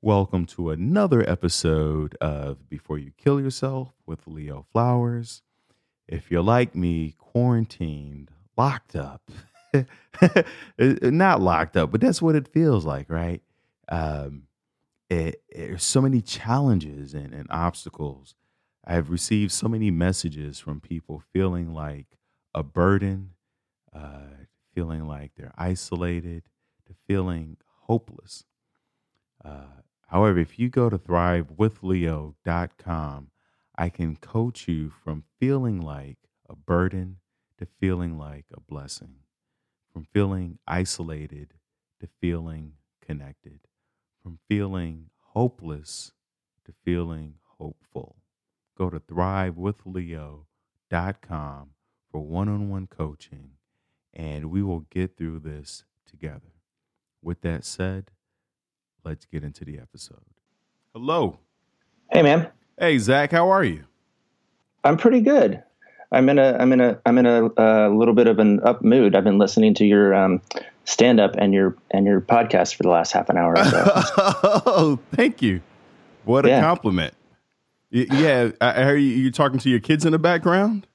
Welcome to another episode of Before You Kill Yourself with Leo Flowers. If you're like me, quarantined, locked up, not locked up, but that's what it feels like, right? Um, it, there's so many challenges and, and obstacles. I have received so many messages from people feeling like a burden, uh, feeling like they're isolated, to feeling hopeless. Uh, however, if you go to thrivewithleo.com, I can coach you from feeling like a burden to feeling like a blessing, from feeling isolated to feeling connected, from feeling hopeless to feeling hopeful. Go to thrivewithleo.com for one on one coaching, and we will get through this together. With that said, let's get into the episode. Hello. Hey, man. Hey, Zach. How are you? I'm pretty good. I'm in a I'm in a I'm in a uh, little bit of an up mood. I've been listening to your um, stand up and your and your podcast for the last half an hour or so. oh, thank you. What a compliment. Yeah, I I hear you, you're talking to your kids in the background.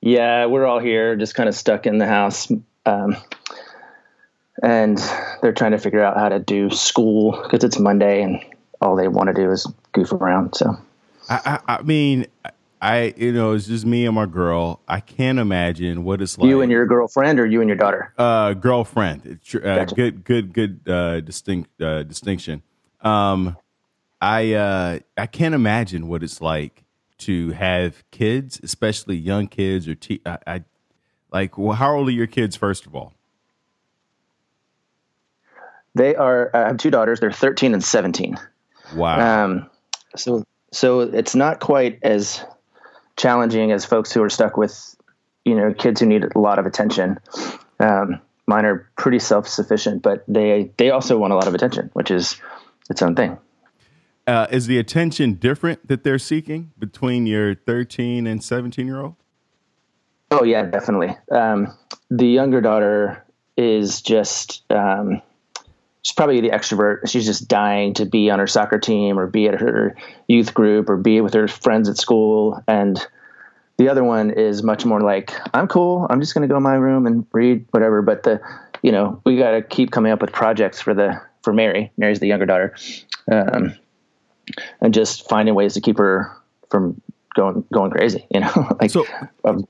yeah, we're all here, just kind of stuck in the house, um, and they're trying to figure out how to do school because it's Monday and all they want to do is goof around. So I, I, I mean, I you know, it's just me and my girl. I can't imagine what it's like. you and your girlfriend, or you and your daughter? uh, girlfriend. Uh, Gotcha. Good, good, good uh, distinct uh, distinction. Um, I uh, I can't imagine what it's like to have kids, especially young kids or te- I, I like. Well, how old are your kids? First of all, They are. I have two daughters. They're 13 and 17. wow. Um, so so it's not quite as challenging as folks who are stuck with you know kids who need a lot of attention. Um, mine are pretty self sufficient, but they they also want a lot of attention, which is its own thing. Uh, is the attention different that they're seeking between your 13 and 17 year old? Oh yeah, definitely. Um, the younger daughter is just um, she's probably the extrovert. She's just dying to be on her soccer team or be at her youth group or be with her friends at school. And the other one is much more like, I'm cool. I'm just going to go in my room and read whatever. But the, you know, we got to keep coming up with projects for the for Mary. Mary's the younger daughter, um, and just finding ways to keep her from going going crazy. You know, like So- of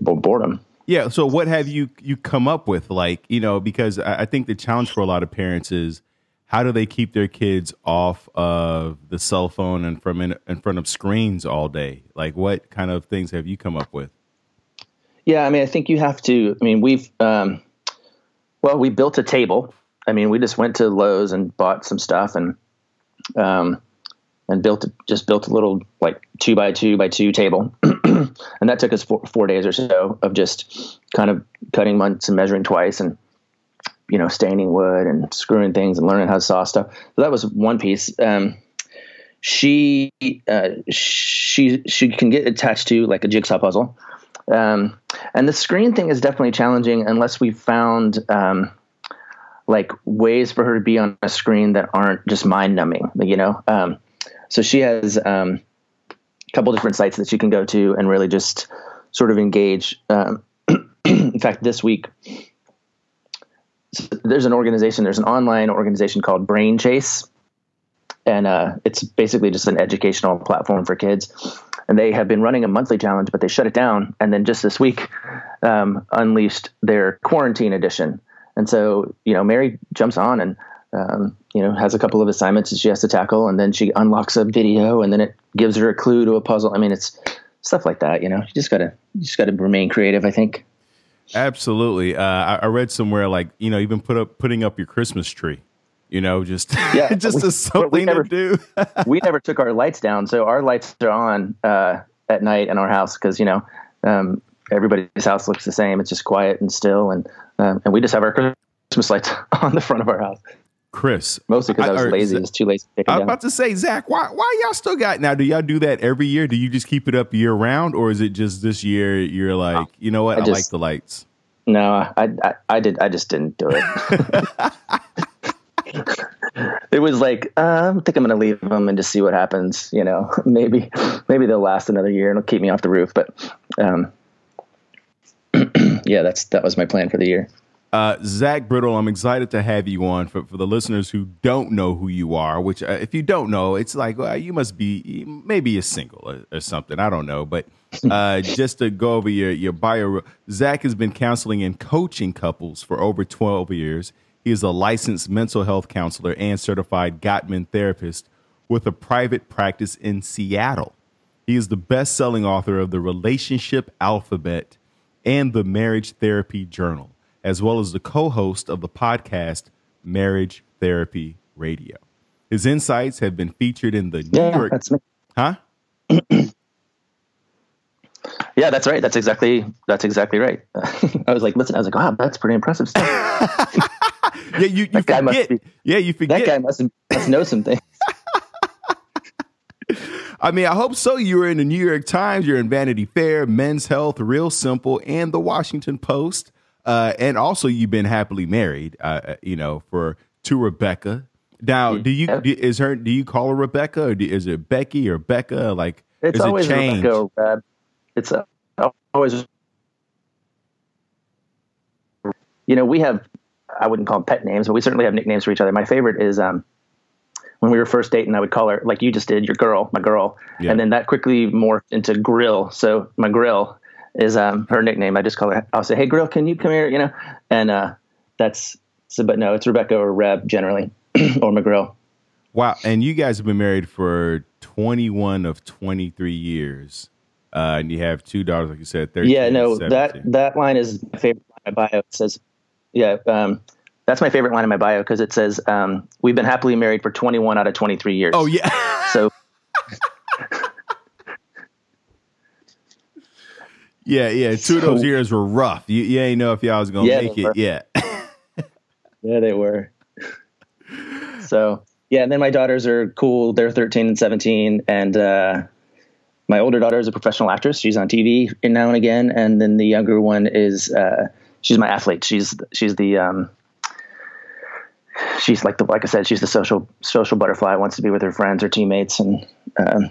boredom. Yeah. So what have you you come up with? Like, you know, because I, I think the challenge for a lot of parents is how do they keep their kids off of the cell phone and from in, in front of screens all day? Like, what kind of things have you come up with? Yeah, I mean, I think you have to. I mean, we've um, well, we built a table. I mean, we just went to Lowe's and bought some stuff and um, and built just built a little like two by two by two table, and that took us four, four days or so of just kind of cutting once and measuring twice and you know staining wood and screwing things and learning how to saw stuff. So that was one piece. Um, she uh, she she can get attached to like a jigsaw puzzle. Um, and the screen thing is definitely challenging unless we found um, like ways for her to be on a screen that aren't just mind numbing, you know? Um, so she has um, a couple different sites that she can go to and really just sort of engage. Um, in fact, this week, there's an organization, there's an online organization called Brain Chase. And uh, it's basically just an educational platform for kids and they have been running a monthly challenge, but they shut it down. And then just this week, um, unleashed their quarantine edition. And so, you know, Mary jumps on and, um, you know, has a couple of assignments that she has to tackle, and then she unlocks a video, and then it gives her a clue to a puzzle. I mean, it's stuff like that. You know, you just gotta, you just gotta remain creative. I think. Absolutely. Uh, I, I read somewhere like you know even put up putting up your Christmas tree. You know, just Yeah, just we- something never- to do. we never took our lights down, so our lights are on uh, at night in our house because you know um, everybody's house looks the same. It's just quiet and still, and um, and we just have our Christmas lights on the front of our house. Chris, Mostly because I, was lazy. Za- It was too lazy to I was about to say, Zach, why why y'all still got now? Do y'all do that every year? Do you just keep it up year round, or is it just this year you're like, you know what, I, I just- like the lights? No, I, I I did I just didn't do it. it was like uh, I think I'm going to leave them and just see what happens. You know, maybe maybe they'll last another year and it'll keep me off the roof. But um, yeah, that's that was my plan for the year. Uh, Zach Brittle, I'm excited to have you on. For, for the listeners who don't know who you are, which uh, if you don't know, it's like well, you must be maybe a single or, or something. I don't know, but uh, just to go over your your bio, Zach has been counseling and coaching couples for over 12 years. He is a licensed mental health counselor and certified Gottman therapist with a private practice in Seattle. He is the best selling author of The Relationship Alphabet and the Marriage Therapy Journal, as well as the co host of the podcast Marriage Therapy Radio. His insights have been featured in the New Yeah, York. that's me. Huh? Yeah, that's right. That's exactly that's exactly right. I was like, listen, I was like, wow, that's pretty impressive stuff. Yeah, you, you That guy must forget. be- yeah, you forget. That guy must must know some things. I mean, I hope so. You were in the New York Times, you're in Vanity Fair, Men's Health, Real Simple, and the Washington Post. Uh, and also, you've been happily married, uh, you know, for to Rebecca. Now, do you do, is her? Do you call her Rebecca, or do, is it Becky or Becca? Like, It's is always it changed? Rebecca or Reb. It's uh, always. You know, we have. I wouldn't call them pet names, but we certainly have nicknames for each other. My favorite is um, when we were first dating. I would call her like you just did, your girl, my girl, Yeah. and then that quickly morphed into Grill. So my Grill is um, her nickname. I just call her. I'll say, "Hey, Grill, can you come here?" You know, and uh, that's. So, but no, it's Rebecca or Reb generally, or McGrill. Wow, and you guys have been married for 21 of 23 years, uh, and you have two daughters, like you said, 13. yeah no that that line is my favorite line in my bio it says yeah um, that's my favorite line in my bio because it says um, we've been happily married for 21 out of 23 years Oh yeah, so yeah, yeah. Two of those years were rough. You, you ain't know if y'all was gonna Yeah, make it were. yet. yeah they were so yeah and then my daughters are cool they're 13 and 17 and uh, my older daughter is a professional actress she's on tv now and again and then the younger one is uh, she's my athlete she's she's the um, she's like the like I said, she's the social social butterfly. Wants to be with her friends, her teammates, and um,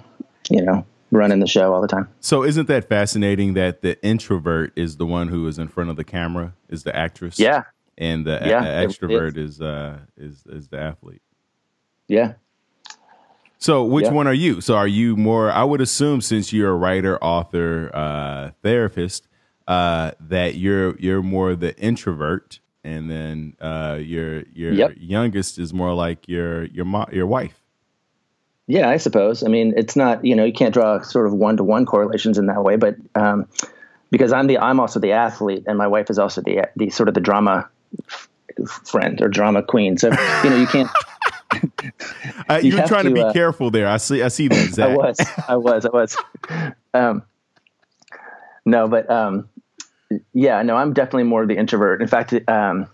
you know, running the show all the time. So isn't that fascinating that the introvert is the one who is in front of the camera, is the actress? Yeah, And the Yeah, a- extrovert is uh is is the athlete. yeah. So which Yeah. one are you? So are you more I would assume since you're a writer, author, uh therapist, uh that you're you're more the introvert and then uh your your Yep. youngest is more like your your mo- your wife. Yeah, I suppose. I mean, it's not you know you can't draw sort of one to one correlations in that way, but um, because I'm the I'm also the athlete, and my wife is also the the sort of the drama f- friend or drama queen. So you know you can't. Uh, You you're trying to, to, be uh, careful there. I see I see that Zach. I was, I was, I was. Um, no, but um, yeah, no, I'm definitely more the introvert. In fact, um,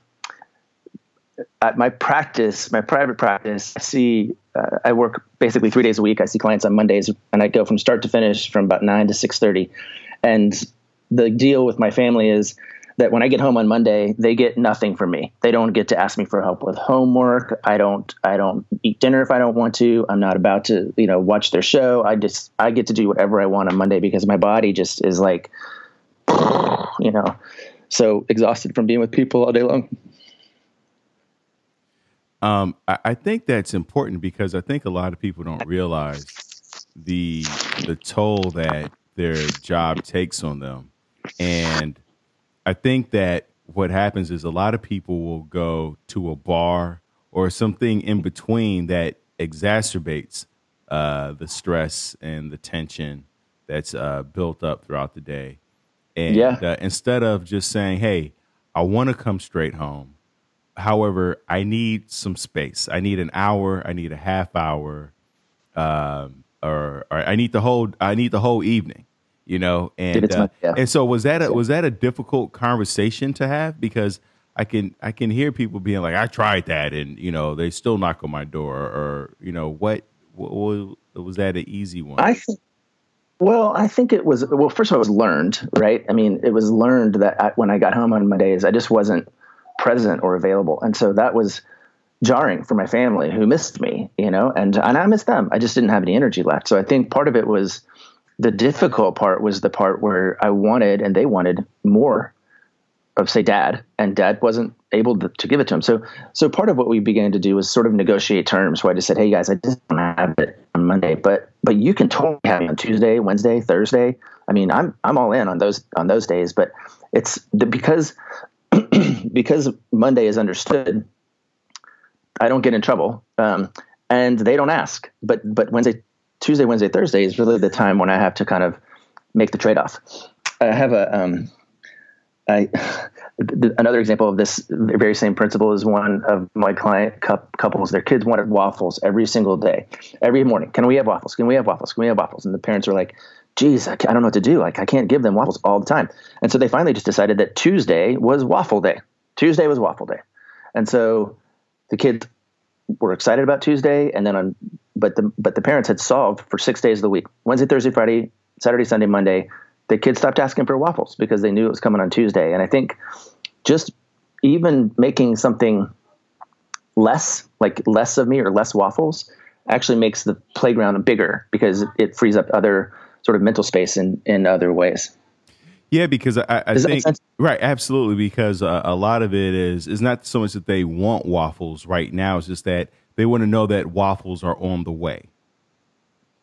at my practice, my private practice, I see, uh, I work basically three days a week. I see clients on Mondays, and I go from start to finish from about nine to six thirty. And the deal with my family is that when I get home on Monday, they get nothing from me. They don't get to ask me for help with homework. I don't I don't eat dinner if I don't want to. I'm not about to, you know, watch their show. I just I get to do whatever I want on Monday because my body just is like you know, so exhausted from being with people all day long. Um, I, I think that's important because I think a lot of people don't realize the the toll that their job takes on them, and I think that what happens is a lot of people will go to a bar or something in between that exacerbates uh, the stress and the tension that's uh, built up throughout the day. And Yeah. uh, instead of just saying, "Hey, I want to come straight home," however, I need some space. I need an hour. I need a half hour, um, or, or I need the whole. I need the whole evening. You know, and uh, yeah. and so was that a was that a difficult conversation to have because I can I can hear people being like I tried that and you know they still knock on my door or you know what, what, what was that an easy one? I think, well, I think it was, well, first of all, it was learned, right? I mean, it was learned that I, when I got home on Mondays, I just wasn't present or available. And so that was, jarring for my family who missed me, you know, and and I missed them. I just didn't have any energy left. So I think part of it was the difficult part was the part where I wanted and they wanted more of say dad and dad wasn't able to, to, give it to him. So, so part of what we began to do was sort of negotiate terms where I just said, Hey guys, I just don't have it on Monday, but, but you can totally have it on Tuesday, Wednesday, Thursday. I mean, I'm, I'm all in on those, on those days, but it's the, because, because Monday is understood, I don't get in trouble. Um, and they don't ask, but, but Wednesday, Tuesday, Wednesday, Thursday is really the time when I have to kind of make the trade off. I have a, um, I, another example of this very same principle is one of my client couples. Their kids wanted waffles every single day, every morning. Can we have waffles? Can we have waffles? Can we have waffles? And the parents are like, geez, I, don't know what to do. Like, I can't give them waffles all the time. And so they finally just decided that Tuesday was waffle day. Tuesday was waffle day. And so the kids were excited about Tuesday. And then on, but the, but the parents had solved for six days of the week Wednesday, Thursday, Friday, Saturday, Sunday, Monday the kids stopped asking for waffles because they knew it was coming on Tuesday. And I think just even making something less, like less of me or less waffles, actually makes the playground bigger because it frees up other sort of mental space in, in other ways. Yeah, because I, I think right, absolutely. Because uh, a lot of it is is not so much that they want waffles right now; it's just that they want to know that waffles are on the way.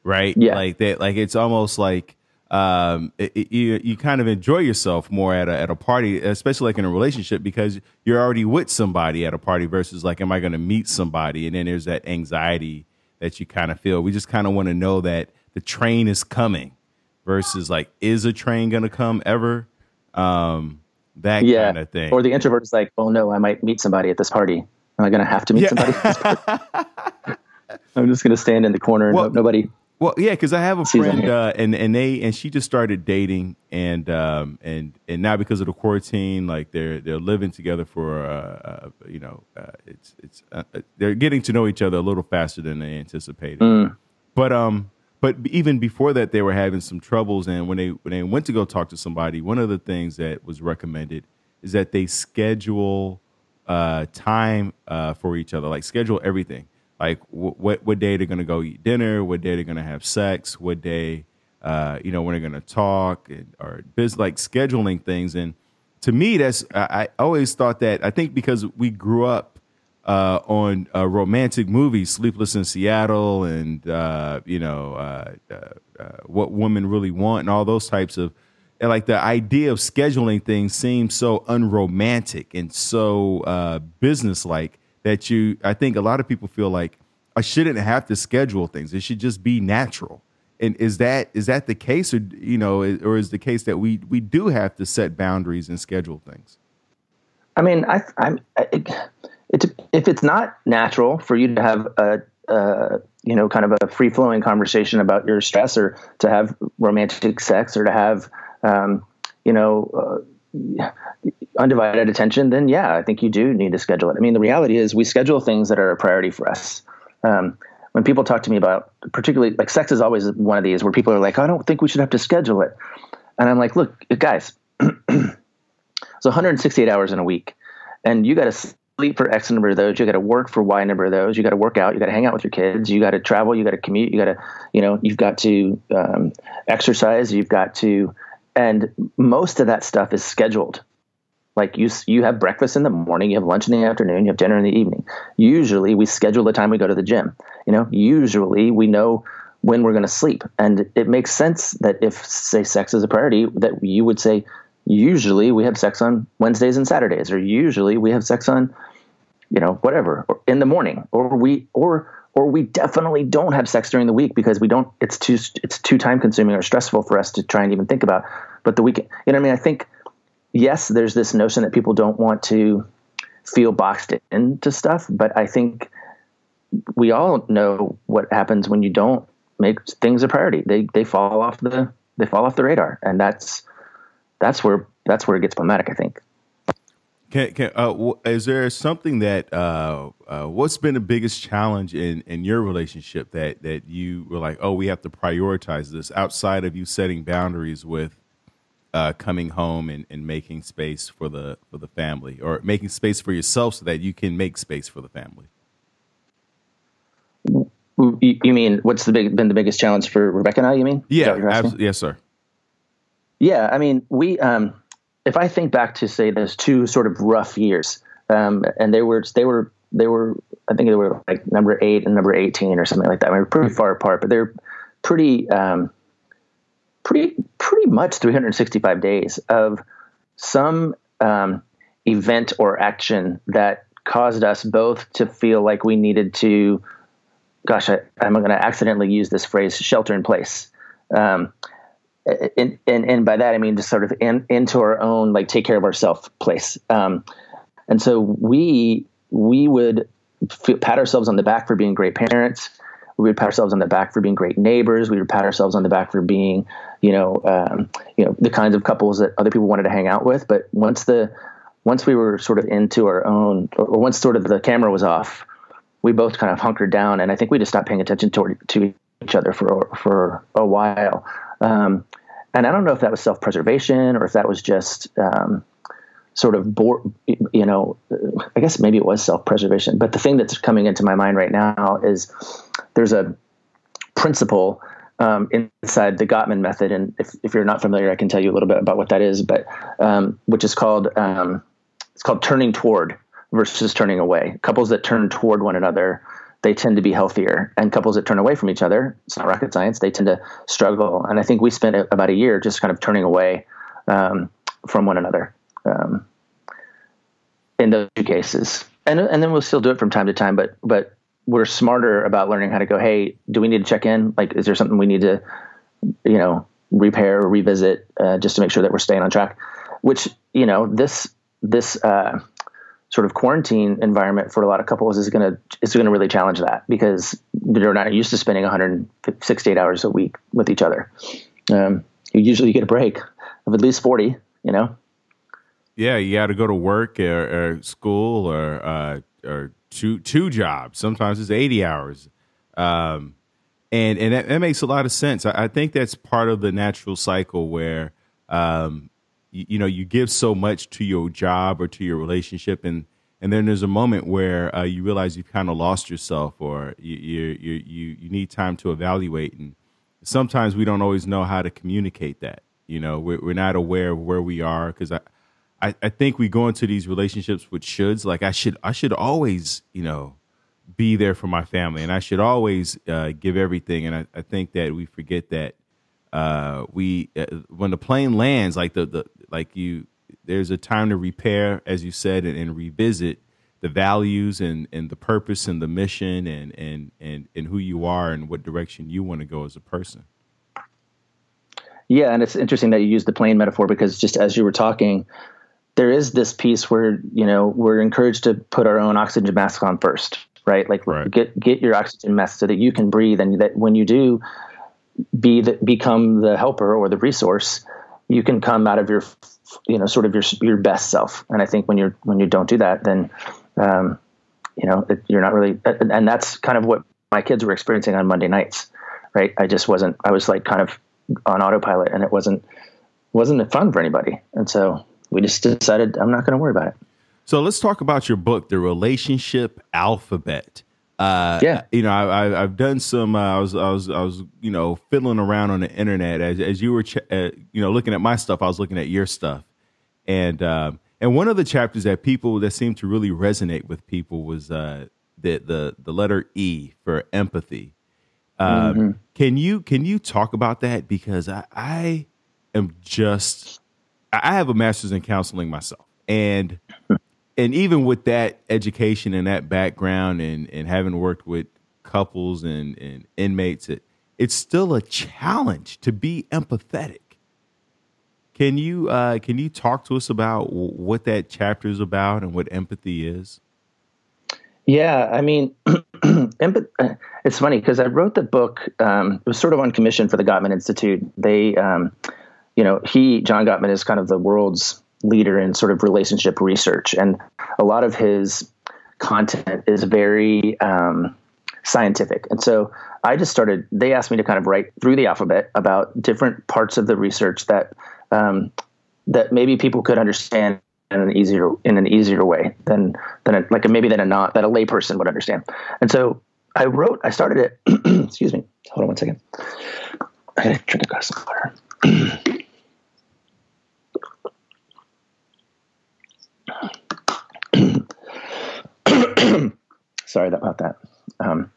Right? Yeah. Like that. Like it's almost like um, it, it, you you kind of enjoy yourself more at a at a party, especially like in a relationship, because you're already with somebody at a party versus like, am I going to meet somebody? And then there's that anxiety that you kind of feel. We just kind of want to know that the train is coming, versus like, is a train going to come ever? Um, that yeah. kind of thing. Or the introvert is like, oh no, I might meet somebody at this party. Am I going to have to meet yeah. somebody? I'm just going to stand in the corner and well, nobody well, yeah, because I have a friend, uh, and and they and she just started dating, and um and and now because of the quarantine, like they're they're living together for uh, uh you know uh, it's it's uh, uh, they're getting to know each other a little faster than they anticipated. Mm. But um, but even before that, they were having some troubles, and when they when they went to go talk to somebody, one of the things that was recommended is that they schedule uh time uh for each other, like schedule everything like what what day they're gonna go eat dinner, what day they're gonna have sex, what day uh, you know when they're gonna talk, and, or biz like scheduling things. And to me, that's I, I always thought that I think because we grew up uh, on uh, romantic movies, Sleepless in Seattle, and uh, you know uh, uh, what women really want, and all those types of. Like the idea of scheduling things seems so unromantic and so uh, businesslike that you I think a lot of people feel like I shouldn't have to schedule things. It should just be natural. And is that is that the case, or you know, or is the case that we we do have to set boundaries and schedule things? I mean, I, I'm it, it, if it's not natural for you to have a, a you know kind of a free flowing conversation about your stress, or to have romantic sex, or to have um, you know. Uh, undivided attention, then yeah, I think you do need to schedule it. I mean, the reality is we schedule things that are a priority for us. Um, when people talk to me about, particularly like sex is always one of these where people are like, I don't think we should have to schedule it. And I'm like, look, guys, it's 168 hours in a week, and you got to sleep for X number of those. You got to work for Y number of those. You got to work out. You got to hang out with your kids. You got to travel. You got to commute. You got to, you know, you've got to um, exercise. You've got to, and most of that stuff is scheduled. Like you, you have breakfast in the morning, you have lunch in the afternoon, you have dinner in the evening. Usually, we schedule the time we go to the gym. You know, usually we know when we're going to sleep, and it makes sense that if, say, sex is a priority, that you would say, usually we have sex on Wednesdays and Saturdays, or usually we have sex on, you know, whatever, or in the morning, or we, or or we definitely don't have sex during the week because we don't. It's too it's too time consuming or stressful for us to try and even think about. But the weekend, you know, what I mean, I think yes, there's this notion that people don't want to feel boxed into stuff, but I think we all know what happens when you don't make things a priority. They they fall off the they fall off the radar, and that's that's where that's where it gets problematic. I think. Can, can, uh, is there something that uh, uh, what's been the biggest challenge in, in your relationship that that you were like, oh, we have to prioritize this outside of you setting boundaries with uh, coming home and, and making space for the for the family or making space for yourself so that you can make space for the family You, mean what's the big been the biggest challenge for Rebecca and I? You mean? Yeah. Yes, sir. Yeah, I mean, we. Um, if I think back to say those two sort of rough years, um, and they were they were they were I think they were like number eight and number eighteen or something like that. I mean, pretty far apart, but they're pretty um, pretty pretty much 365 days of some um, event or action that caused us both to feel like we needed to gosh I, am going to accidentally use this phrase shelter in place um, and, and, and by that I mean just sort of in, into our own like take care of ourselves place. Um, and so we we would feel, pat ourselves on the back for being great parents. We would pat ourselves on the back for being great neighbors. We would pat ourselves on the back for being you know um, you know the kinds of couples that other people wanted to hang out with. But once the once we were sort of into our own, or once sort of the camera was off, we both kind of hunkered down, and I think we just stopped paying attention to, to each other for for a while. Um, and I don't know if that was self preservation or if that was just um, sort of. You know, I guess maybe it was self preservation. But the thing that's coming into my mind right now is there's a principle um, inside the Gottman method, and if, if you're not familiar, I can tell you a little bit about what that is. But um, which is called um, it's called turning toward versus turning away. Couples that turn toward one another, they tend to be healthier, and couples that turn away from each other, it's not rocket science, they tend to struggle. And I think we spent about a year just kind of turning away um, from one another um, in those two cases. And and then we'll still do it from time to time, but but we're smarter about learning how to go. Hey, do we need to check in? Like, is there something we need to, you know, repair or revisit uh, just to make sure that we're staying on track? Which you know this this uh, sort of quarantine environment for a lot of couples is going to is going to really challenge that because they're not used to spending 168 hours a week with each other. Um, you usually get a break of at least 40, you know. Yeah, you got to go to work or, or school or uh, or two two jobs. Sometimes it's 80 hours. Um, and and that, that, makes a lot of sense. I, I, think that's part of the natural cycle where um, you, you, know you give so much to your job or to your relationship and and then there's a moment where uh, you realize you've kind of lost yourself or you, you you you need time to evaluate and sometimes we don't always know how to communicate that you know? We're, we're not aware of where we are because I, I i think we go into these relationships with shoulds like i should i should always you know be there for my family and i should always uh, give everything and I, I think that we forget that uh, we uh, when the plane lands, like the, the like you, there's a time to repair, as you said, and, and revisit the values and, and the purpose and the mission and, and, and, and who you are and what direction you want to go as a person. Yeah, and it's interesting that you use the plane metaphor because just as you were talking, there is this piece where you know we're encouraged to put our own oxygen mask on first, right? Like right. get get your oxygen mask so that you can breathe, and that when you do be the, become the helper or the resource, you can come out of your, you know, sort of your your best self. And I think when you're when you don't do that, then, um, you know, it, you're not really. And that's kind of what my kids were experiencing on Monday nights, right? I just wasn't. I was like kind of on autopilot, and it wasn't wasn't fun for anybody. And so we just decided I'm not going to worry about it. So let's talk about your book, The Relationship Alphabet. Uh, yeah, you know, I, have done some. Uh, I was, I was, I was, you know, fiddling around on the internet as as you were, ch- uh, you know, looking at my stuff. I was looking at your stuff, and um, and one of the chapters that people that seemed to really resonate with people was uh, the the the letter E for empathy. Um, mm-hmm. Can you can you talk about that because I, I am just I have a master's in counseling myself, and and even with that education and that background and, and having worked with couples and, and inmates, it, it's still a challenge to be empathetic. Can you uh, can you talk to us about what that chapter is about and what empathy is? Yeah, I mean, it's funny because I wrote the book. Um, it was sort of on commission for the Gottman Institute. They, um, you know, he John Gottman is kind of the world's leader in sort of relationship research, and a lot of his content is very um, scientific. And so I just started. They asked me to kind of write through the alphabet about different parts of the research that um, that maybe people could understand in an easier in an easier way than than a, like a, maybe than a not that a layperson would understand. And so I wrote, I started it, excuse me, hold on one second. I gotta drink a glass of water. Sorry about that. Um,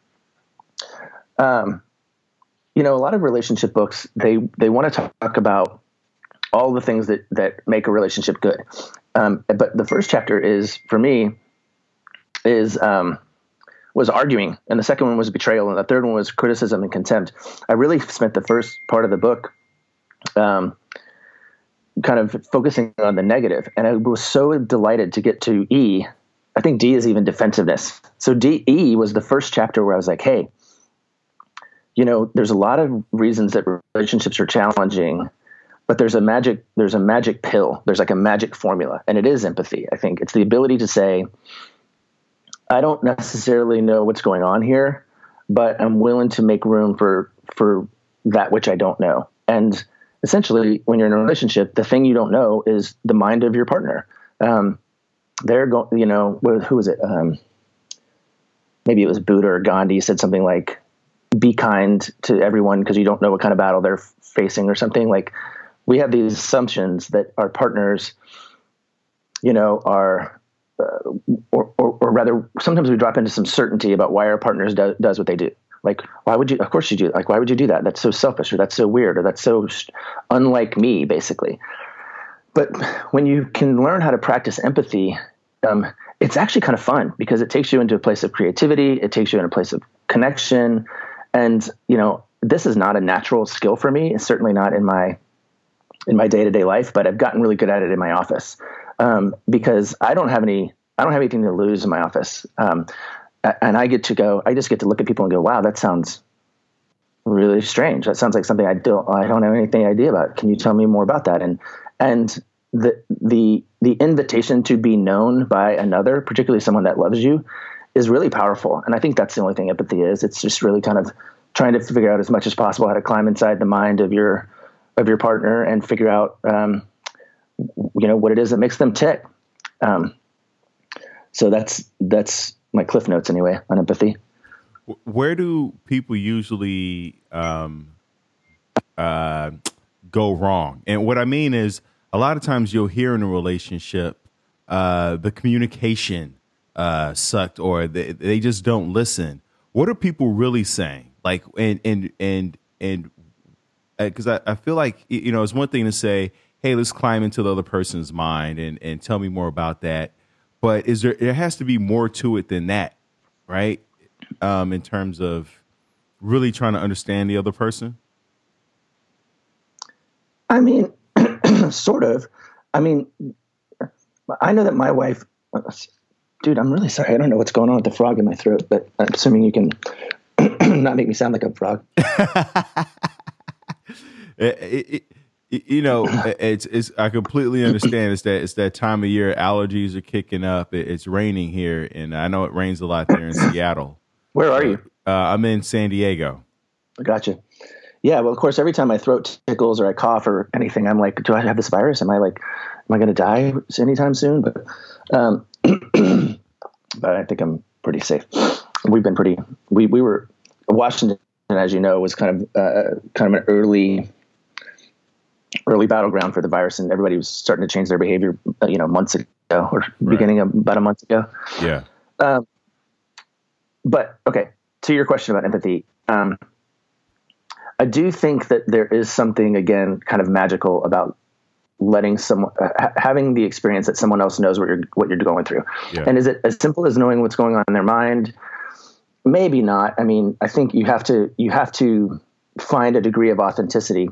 um, you know, a lot of relationship books they they want to talk about all the things that that make a relationship good. Um, but the first chapter is for me is um, was arguing, and the second one was betrayal, and the third one was criticism and contempt. I really spent the first part of the book um, kind of focusing on the negative, and I was so delighted to get to E. I think D is even defensiveness. So D E was the first chapter where I was like, hey, you know, there's a lot of reasons that relationships are challenging, but there's a magic there's a magic pill. There's like a magic formula, and it is empathy. I think it's the ability to say, I don't necessarily know what's going on here, but I'm willing to make room for for that which I don't know. And essentially, when you're in a relationship, the thing you don't know is the mind of your partner. Um, they're going, you know, who was it? Um, maybe it was Buddha or Gandhi said something like, "Be kind to everyone because you don't know what kind of battle they're facing," or something like. We have these assumptions that our partners, you know, are uh, or, or, or, rather, sometimes we drop into some certainty about why our partners do, does what they do. Like, why would you? Of course you do. Like, why would you do that? That's so selfish, or that's so weird, or that's so unlike me, basically. But when you can learn how to practice empathy, um, it's actually kind of fun because it takes you into a place of creativity. It takes you in a place of connection, and you know, this is not a natural skill for me. It's certainly not in my in my day to day life, but I've gotten really good at it in my office um, because I don't have any I don't have anything to lose in my office, um, and I get to go. I just get to look at people and go, "Wow, that sounds really strange. That sounds like something I don't I don't have anything idea about. Can you tell me more about that?" And and the the the invitation to be known by another, particularly someone that loves you, is really powerful. And I think that's the only thing empathy is. It's just really kind of trying to figure out as much as possible how to climb inside the mind of your of your partner and figure out um, you know what it is that makes them tick. Um, so that's that's my cliff notes anyway on empathy. Where do people usually um, uh, go wrong? And what I mean is, a lot of times you'll hear in a relationship uh, the communication uh, sucked, or they, they just don't listen. What are people really saying? Like, and and and and because uh, I, I feel like you know it's one thing to say hey, let's climb into the other person's mind and, and tell me more about that. But is there there has to be more to it than that, right? Um, in terms of really trying to understand the other person? I mean, sort of. I mean, I know that my wife, dude, I'm really sorry. I don't know what's going on with the frog in my throat, but I'm assuming you can not make me sound like a frog. it, it, you know, it's it's. I completely understand. It's that it's that time of year. Allergies are kicking up. it's raining here, and I know it rains a lot there in Seattle. Where are you? Uh, I'm in San Diego. I gotcha. Yeah, well, of course, every time my throat tickles or I cough or anything, I'm like, do I have this virus? Am I like, am I going to die anytime soon? But, um, but I think I'm pretty safe. We've been pretty. We we were Washington, as you know, was kind of uh, kind of an early early battleground for the virus, and everybody was starting to change their behavior, uh, you know, months ago or right. beginning of about a month ago. Yeah. Um, but okay, to your question about empathy, um, I do think that there is something again kind of magical about letting someone uh, having the experience that someone else knows what you're what you're going through. Yeah. And is it as simple as knowing what's going on in their mind? Maybe not. I mean, I think you have to you have to find a degree of authenticity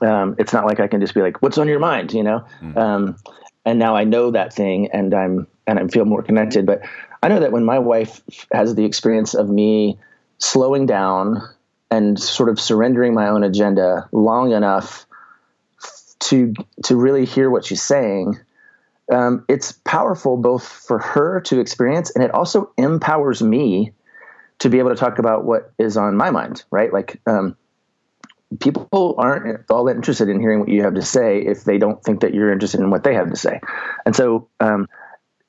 um, it's not like I can just be like, "What's on your mind?" You know. Mm. Um, and now I know that thing, and I'm and I feel more connected. But I know that when my wife has the experience of me slowing down and sort of surrendering my own agenda long enough to to really hear what she's saying, um, it's powerful both for her to experience, and it also empowers me to be able to talk about what is on my mind. Right, like. Um, people aren't all that interested in hearing what you have to say if they don't think that you're interested in what they have to say. And so um,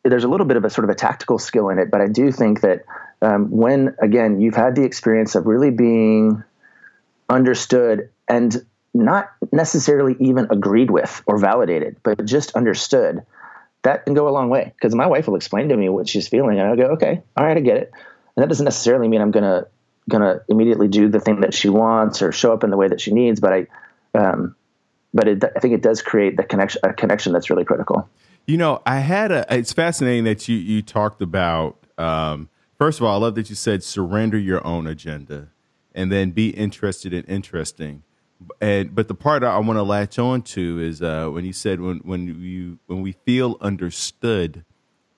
there's a little bit of a sort of a tactical skill in it, but I do think that um, when again you've had the experience of really being understood and not necessarily even agreed with or validated, but just understood, that can go a long way. Because my wife will explain to me what she's feeling, and I'll go, okay, all right, I get it. And that doesn't necessarily mean I'm gonna gonna immediately do the thing that she wants or show up in the way that she needs, but I, um, but it, I think it does create the connection a connection that's really critical. You know, I had a. It's fascinating that you you talked about. Um, first of all, I love that you said surrender your own agenda, and then be interested in interesting. And but the part I want to latch on to is uh, when you said when when you when we feel understood,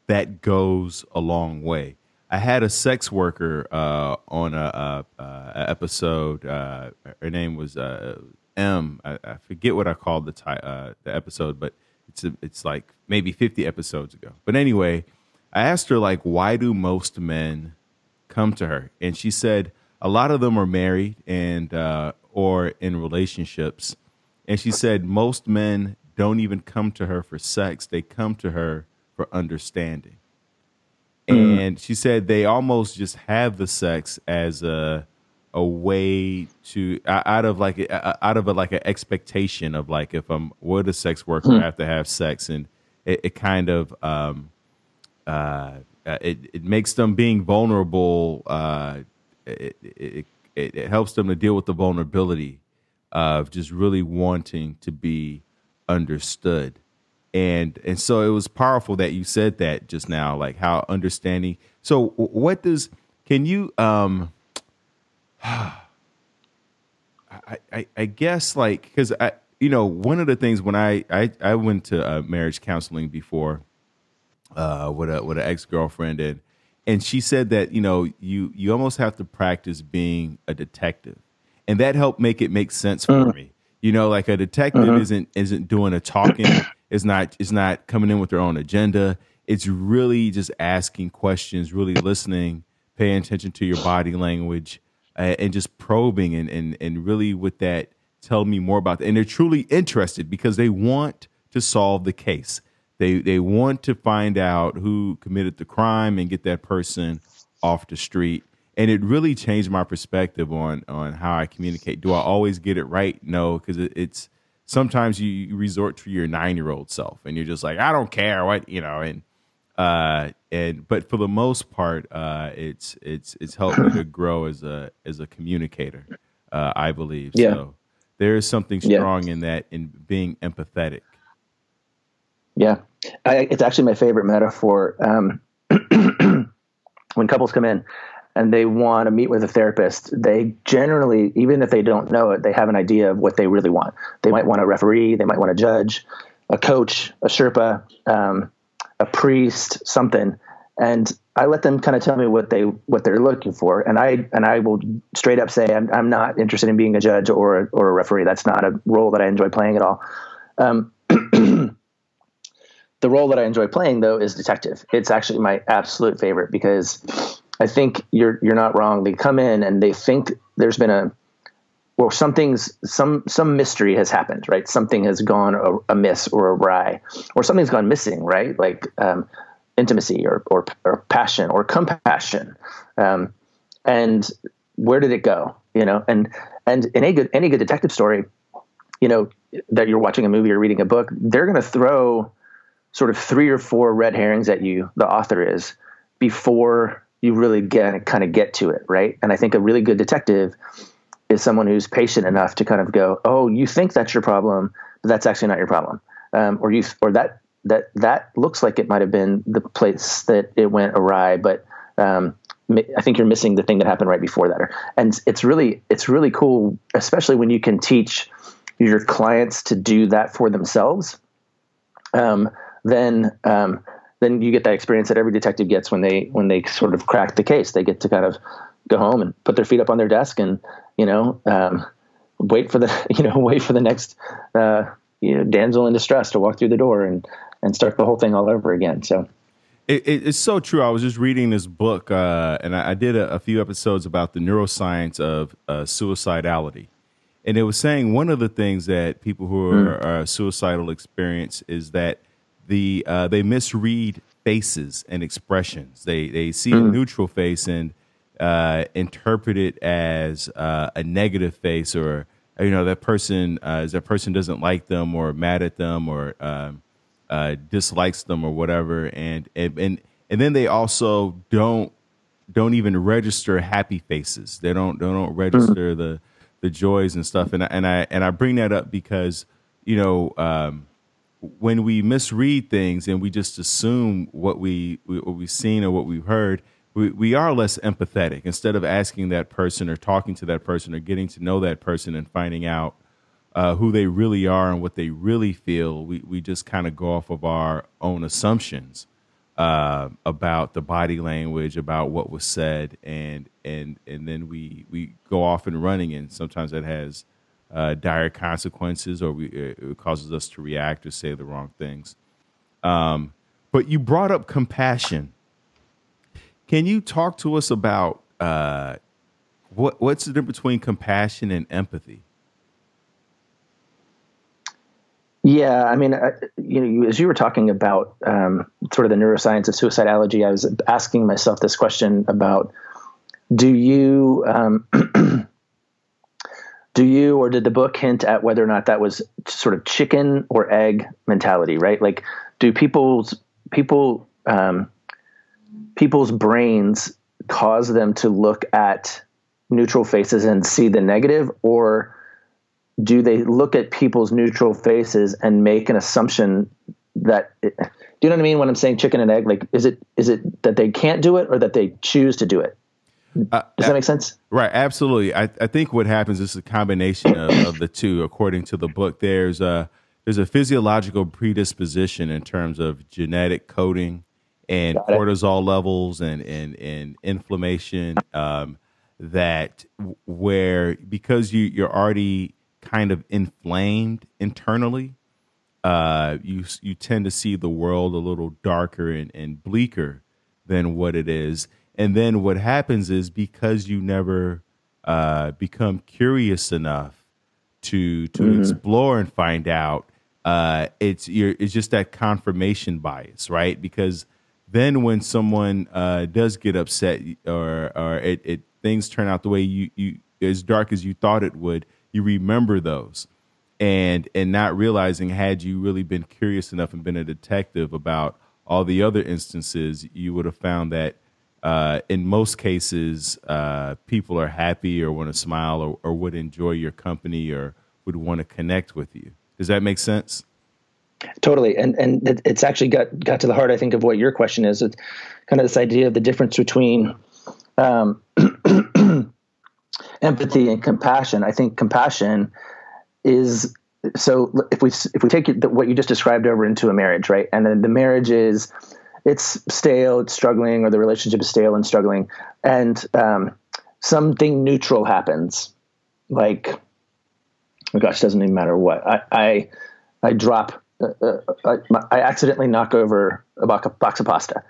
that goes a long way. I had a sex worker uh, on a, a, a episode. Uh, her name was uh, M. I, I forget what I called the ty- uh, the episode, but it's a, it's like maybe fifty episodes ago. But anyway, I asked her like, why do most men come to her? And she said a lot of them are married and uh, or in relationships. And she said most men don't even come to her for sex; they come to her for understanding. Mm. And she said they almost just have the sex as a a way to out of like out of a, like an expectation of like if I'm with a sex worker, mm. I have to have sex, and it, it kind of um, uh, uh, it it makes them being vulnerable. Uh, it, it, it, it helps them to deal with the vulnerability of just really wanting to be understood and and so it was powerful that you said that just now like how understanding so what does can you um I, I, I guess like because I you know one of the things when I I, I went to uh, marriage counseling before uh, with a with an ex girlfriend and and she said that you know you you almost have to practice being a detective and that helped make it make sense for mm. me you know like a detective mm-hmm. isn't isn't doing a talking it's not it's not coming in with their own agenda. It's really just asking questions, really listening, paying attention to your body language, uh, and just probing and and and really with that tell me more about that. And they're truly interested because they want to solve the case. They they want to find out who committed the crime and get that person off the street. And it really changed my perspective on on how I communicate. Do I always get it right? No, because it, it's sometimes you resort to your nine year old self and you're just like, I don't care what you know, and uh and but for the most part, uh it's it's it's helped me to grow as a as a communicator, uh, I believe. Yeah. So there is something strong yeah. in that in being empathetic. Yeah. I, it's actually my favorite metaphor. Um, when couples come in, and they want to meet with a therapist, they generally, even if they don't know it, they have an idea of what they really want. They might want a referee, they might want a judge, a coach, a Sherpa, um, a priest, something. And I let them kind of tell me what they what they're looking for, and I and I will straight up say I'm, I'm not interested in being a judge or a, or a referee. That's not a role that I enjoy playing at all. Um, the role that I enjoy playing though is detective. It's actually my absolute favorite because I think you're you're not wrong. They come in and they think there's been a well something's some some mystery has happened, right? Something has gone amiss or awry, or something's gone missing, right? Like um, intimacy or, or or passion or compassion, um, and where did it go? You know, and and in a good any good detective story, you know that you're watching a movie or reading a book, they're going to throw sort of three or four red herrings at you. The author is before you really get kind of get to it, right? And I think a really good detective is someone who's patient enough to kind of go, "Oh, you think that's your problem, but that's actually not your problem," um, or you or that that that looks like it might have been the place that it went awry, but um, I think you're missing the thing that happened right before that. And it's really it's really cool, especially when you can teach your clients to do that for themselves. Um, then um, then you get that experience that every detective gets when they when they sort of crack the case. They get to kind of go home and put their feet up on their desk and you know um, wait for the you know wait for the next uh, you know damsel in distress to walk through the door and and start the whole thing all over again. So. It, it, it's so true. I was just reading this book, uh, and I, I did a, a, few episodes about the neuroscience of uh, suicidality. And it was saying one of the things that people who are, mm. are suicidal experience is that the uh, they misread faces and expressions. They they see mm. a neutral face and uh, interpret it as uh, a negative face, or you know that person uh, that person doesn't like them, or mad at them, or um, uh, dislikes them, or whatever. And, and and and then they also don't don't even register happy faces. They don't they don't register mm. the the joys and stuff. And I, and I and I bring that up because you know. Um, when we misread things and we just assume what we what we've seen or what we've heard, we, we are less empathetic. Instead of asking that person or talking to that person or getting to know that person and finding out uh, who they really are and what they really feel, we, we just kind of go off of our own assumptions uh, about the body language, about what was said, and and and then we we go off and running, and sometimes that has uh, dire consequences, or we, it causes us to react or say the wrong things. Um, but you brought up compassion. Can you talk to us about uh, what what's the difference between compassion and empathy? Yeah, I mean, uh, you know, as you were talking about um, sort of the neuroscience of suicidality, I was asking myself this question about: Do you um, do you or did the book hint at whether or not that was sort of chicken or egg mentality right? Like do people's people um, people's brains cause them to look at neutral faces and see the negative or do they look at people's neutral faces and make an assumption that it, do you know what i mean when i'm saying chicken and egg? Like is it is it that they can't do it or that they choose to do it uh, Does that make sense? Right, absolutely. I, I think what happens is a combination of, of, the two. According to the book, there's a there's a physiological predisposition in terms of genetic coding and cortisol levels and and, and inflammation um, that where because you you're already kind of inflamed internally, uh, you you tend to see the world a little darker and, and bleaker than what it is and then what happens is because you never uh, become curious enough to to mm-hmm. explore and find out, uh, it's you're, it's just that confirmation bias, right? Because then when someone uh, does get upset or or it, it things turn out the way you you as dark as you thought it would, you remember those and and not realizing had you really been curious enough and been a detective about all the other instances, you would have found that uh, in most cases, uh, people are happy or want to smile or, or, would enjoy your company or would want to connect with you. Does that make sense? Totally, and and it's actually got got to the heart, I think, of what your question is. It's kind of this idea of the difference between um, empathy and compassion. I think compassion is so. If we if we take what you just described over into a marriage, right, and then the marriage is it's stale, it's struggling, or the relationship is stale and struggling, and um, something neutral happens, like, oh gosh, doesn't even matter what. I I, I drop, uh, uh, I, I, accidentally knock over a box of pasta.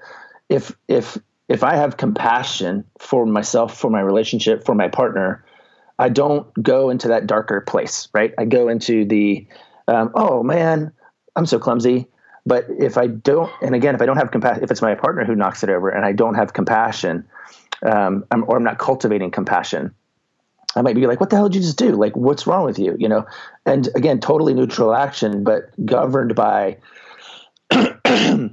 If if if I have compassion for myself, for my relationship, for my partner, I don't go into that darker place, right? I go into the, um, oh man, I'm so clumsy. But if I don't, and again, if I don't have compassion, if it's my partner who knocks it over and I don't have compassion, um, I'm, or I'm not cultivating compassion, I might be like, what the hell did you just do? Like, what's wrong with you? You know? And again, totally neutral action, but governed by,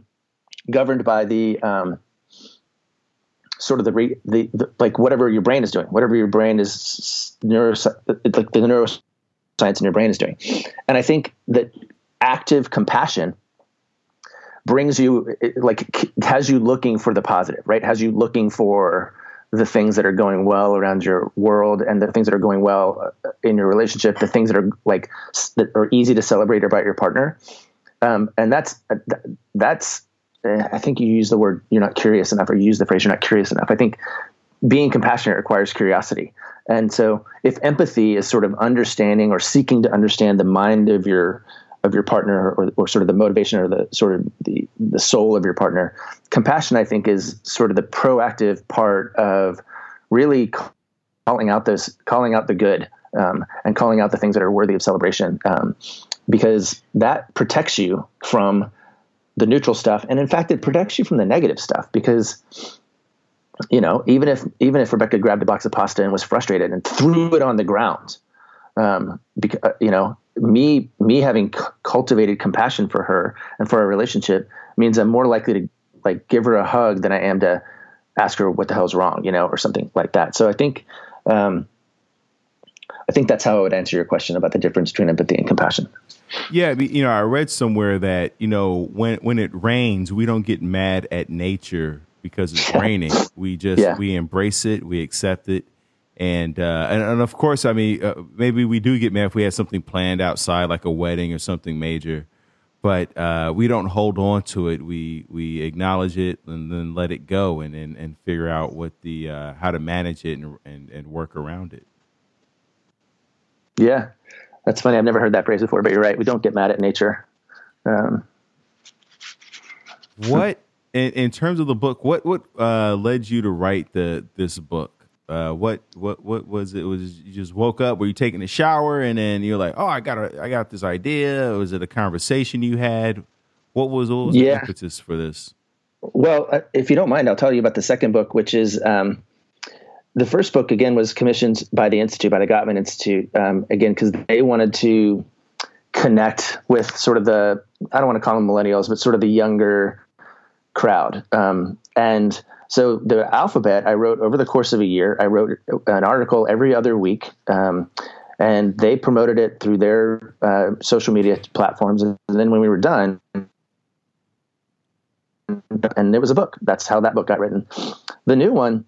governed by the, um, sort of the, re, the, the, like whatever your brain is doing, whatever your brain is neuro, like the neuroscience in your brain is doing. And I think that active compassion brings you like has you looking for the positive right? Has you looking for the things that are going well around your world and the things that are going well uh, in your relationship the things that are like that are easy to celebrate about your partner. Um, and that's uh, that's uh, i think you use the word you're not curious enough or you use the phrase you're not curious enough. I think being compassionate requires curiosity. And so if empathy is sort of understanding or seeking to understand the mind of your of your partner or, or sort of the motivation or the sort of the, the soul of your partner. Compassion, I think, is sort of the proactive part of really calling out those, calling out the good um, and calling out the things that are worthy of celebration um, because that protects you from the neutral stuff, and in fact, it protects you from the negative stuff because you know even if even if Rebecca grabbed a box of pasta and was frustrated and threw it on the ground, um, because uh, you know me me having c- cultivated compassion for her and for our relationship means I'm more likely to like give her a hug than I am to ask her what the hell's wrong, you know, or something like that. So I think um, I think that's how I would answer your question about the difference between empathy and compassion. Yeah, you know, I read somewhere that you know when when it rains, we don't get mad at nature because it's raining. We just yeah. we embrace it, we accept it, and uh, and, and of course, I mean, uh, maybe we do get mad if we had something planned outside, like a wedding or something major, but uh, we don't hold on to it. We we acknowledge it and then let it go, and and, and figure out what the uh, how to manage it and, and and work around it. Yeah, that's funny. I've never heard that phrase before, but you're right. We don't get mad at nature. Um, what in, in, terms of the book? What what uh, led you to write the this book? Uh, what what what was it? Was you just woke up? Were you taking a shower and then you're like, oh, I got a, I got this idea? Was it a conversation you had? What was, what was yeah. the impetus for this? Well, uh, if you don't mind, I'll tell you about the second book, which is um, the first book again was commissioned by the institute by the gottman institute um, again because they wanted to connect with sort of the i don't want to call them millennials but sort of the younger crowd um, and so the alphabet i wrote over the course of a year i wrote an article every other week um, and they promoted it through their uh, social media platforms. And then when we were done and it was a book. That's how that book got written. The new one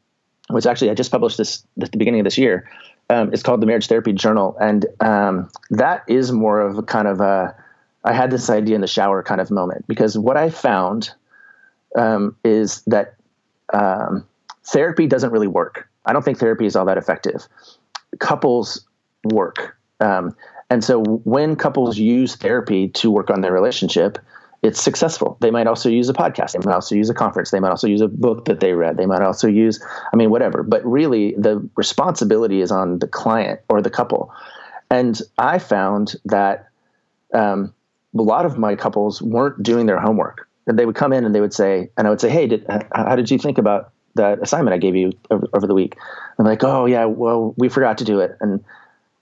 which actually I just published this at the beginning of this year. Um, it's called the Marriage Therapy Journal, and um, that is more of a kind of a I had this idea in the shower kind of moment because what I found um, is that um, therapy doesn't really work. I don't think therapy is all that effective. Couples work, um, and so when couples use therapy to work on their relationship, it's successful. They might also use a podcast. They might also use a conference. They might also use a book that they read. They might also use, I mean, whatever. But really, the responsibility is on the client or the couple. And I found that um, a lot of my couples weren't doing their homework. And they would come in and they would say, and I would say, hey, did, how did you think about that assignment I gave you over, over the week? I'm like, oh, yeah, well, we forgot to do it. And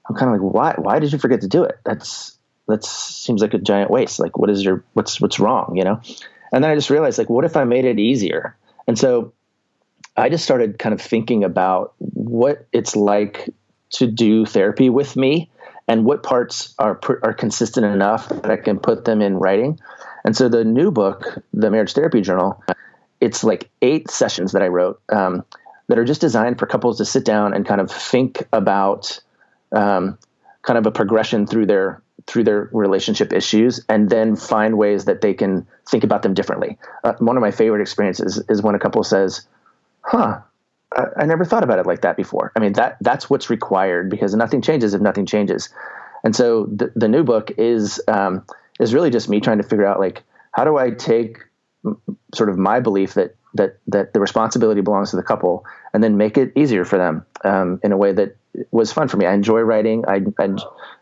I'm kind of like, why? Why did you forget to do it? That's that seems like a giant waste. Like, what is your what's what's wrong? You know? And then I just realized, like, what if I made it easier? And so I just started kind of thinking about what it's like to do therapy with me and what parts are are consistent enough that I can put them in writing. And so the new book, the Marriage Therapy Journal, it's like eight sessions that I wrote um, that are just designed for couples to sit down and kind of think about um, kind of a progression through their through their relationship issues and then find ways that they can think about them differently. Uh, one of my favorite experiences is when a couple says, "Huh, I, I, never thought about it like that before." I mean, that that's what's required because nothing changes if nothing changes. And so the, the new book is um, is really just me trying to figure out like how do I take sort of my belief that that that the responsibility belongs to the couple and then make it easier for them um, in a way that was fun for me. I enjoy writing. I, I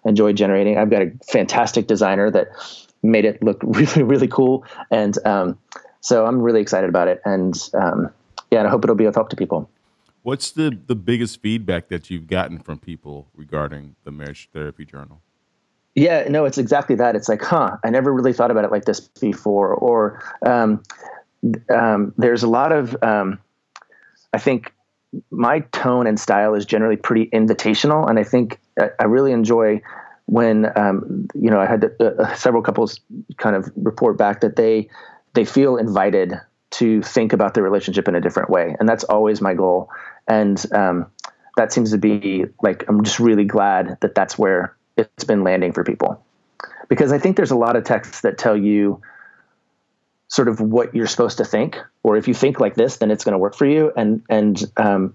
enjoy generating. I've got a fantastic designer that made it look really, really cool. And um, so I'm really excited about it. And um, yeah, and I hope it'll be of help to people. What's the, the biggest feedback that you've gotten from people regarding the marriage therapy journal? Yeah, no, it's exactly that. It's like, huh, I never really thought about it like this before. Or um, um there's a lot of, um, I think, my tone and style is generally pretty invitational, and I think I really enjoy when um, you know I had uh, uh, several couples kind of report back that they they feel invited to think about their relationship in a different way, and that's always my goal. And um, that seems to be like I'm just really glad that that's where it's been landing for people, because I think there's a lot of texts that tell you sort of what you're supposed to think, or if you think like this, then it's going to work for you. And and um,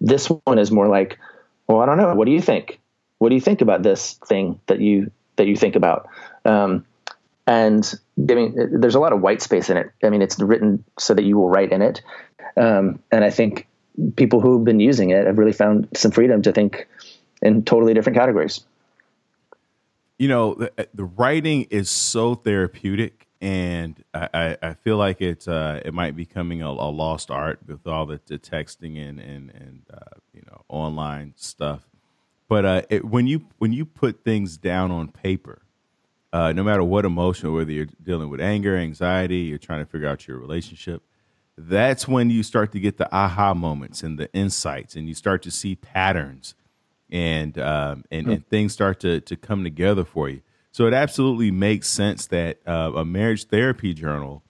this one is more like, well, I don't know. What do you think? What do you think about this thing that you that you think about? Um, and mean, there's a lot of white space in it. I mean, it's written so that you will write in it. Um, and I think people who've been using it have really found some freedom to think in totally different categories. You know, the, the writing is so therapeutic and I, I, feel like it's uh, it might be becoming a, a lost art with all the, the texting and and and uh, you know online stuff. But uh, it, when you when you put things down on paper, uh, no matter what emotion, whether you're dealing with anger, anxiety, you're trying to figure out your relationship, that's when you start to get the aha moments and the insights, and you start to see patterns, and um, and, mm. and things start to to come together for you. So it absolutely makes sense that uh, a marriage therapy journal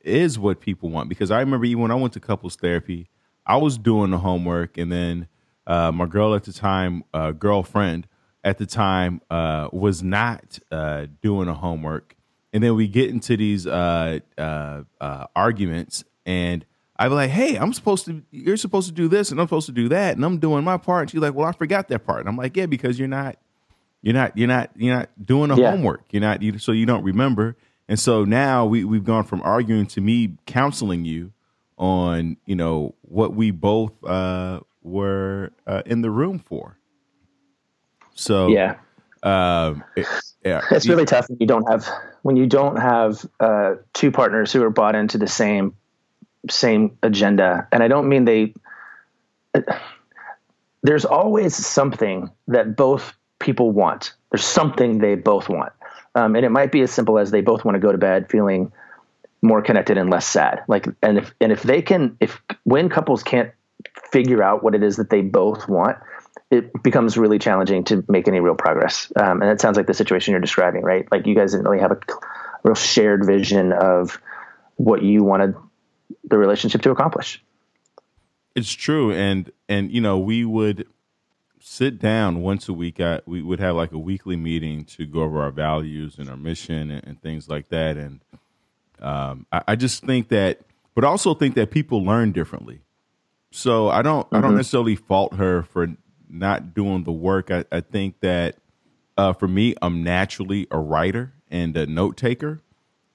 is what people want. Because I remember even when I went to couples therapy, I was doing the homework, and then uh, my girl at the time, uh, girlfriend at the time, uh, was not uh, doing the homework. And then we get into these uh, arguments, and I'd be like, "Hey, I'm supposed to. You're supposed to do this, and I'm supposed to do that, and I'm doing my part." And she's like, "Well, I forgot that part." And I'm like, "Yeah, because you're not." You're not you're not you're not doing the yeah. homework. You're not you, so you don't remember. And so now we we've gone from arguing to me counseling you on you know what we both uh, were uh, in the room for. So yeah, um, it, yeah, it's really tough when you don't have when you don't have uh, two partners who are bought into the same same agenda. And I don't mean they. There's always something that both people want. There's something they both want. Um, and it might be as simple as they both want to go to bed feeling more connected and less sad. Like, and if, and if they can, if when couples can't figure out what it is that they both want, it becomes really challenging to make any real progress. Um, and it sounds like the situation you're describing, right? Like you guys didn't really have a real shared vision of what you wanted the relationship to accomplish. It's true. And, and, you know, we would, sit down once a week. I, we would have like a weekly meeting to go over our values and our mission and, and things like that. And um, I, I, just think that, but also think that people learn differently. So I don't, mm-hmm. I don't mm-hmm. necessarily fault her for not doing the work. I, I think that uh, for me, I'm naturally a writer and a note taker.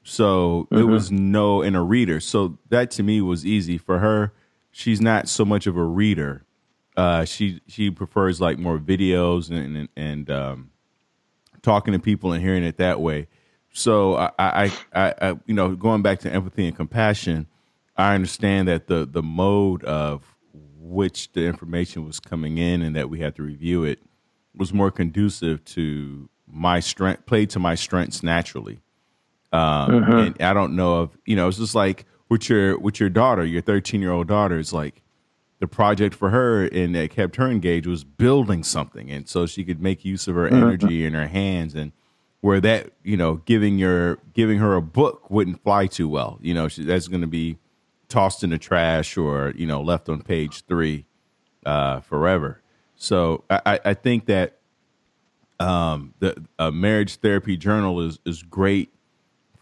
So mm-hmm. it was no, and a reader. So that to me was easy. For her, she's not so much of a reader uh, she she prefers like more videos and and, and um, talking to people and hearing it that way. So I, I, I, I, you know, going back to empathy and compassion, I understand that the the mode of which the information was coming in and that we had to review it was more conducive to my strength, played to my strengths naturally. Um, mm-hmm. And I don't know if you know, it's just like with your with your daughter, your thirteen year old daughter. It's like the project for her and that kept her engaged was building something and so she could make use of her mm-hmm. energy in her hands and where that you know giving your giving her a book wouldn't fly too well you know she, that's going to be tossed in the trash or you know left on page three uh, forever so I, I think that um, the a marriage therapy journal is is great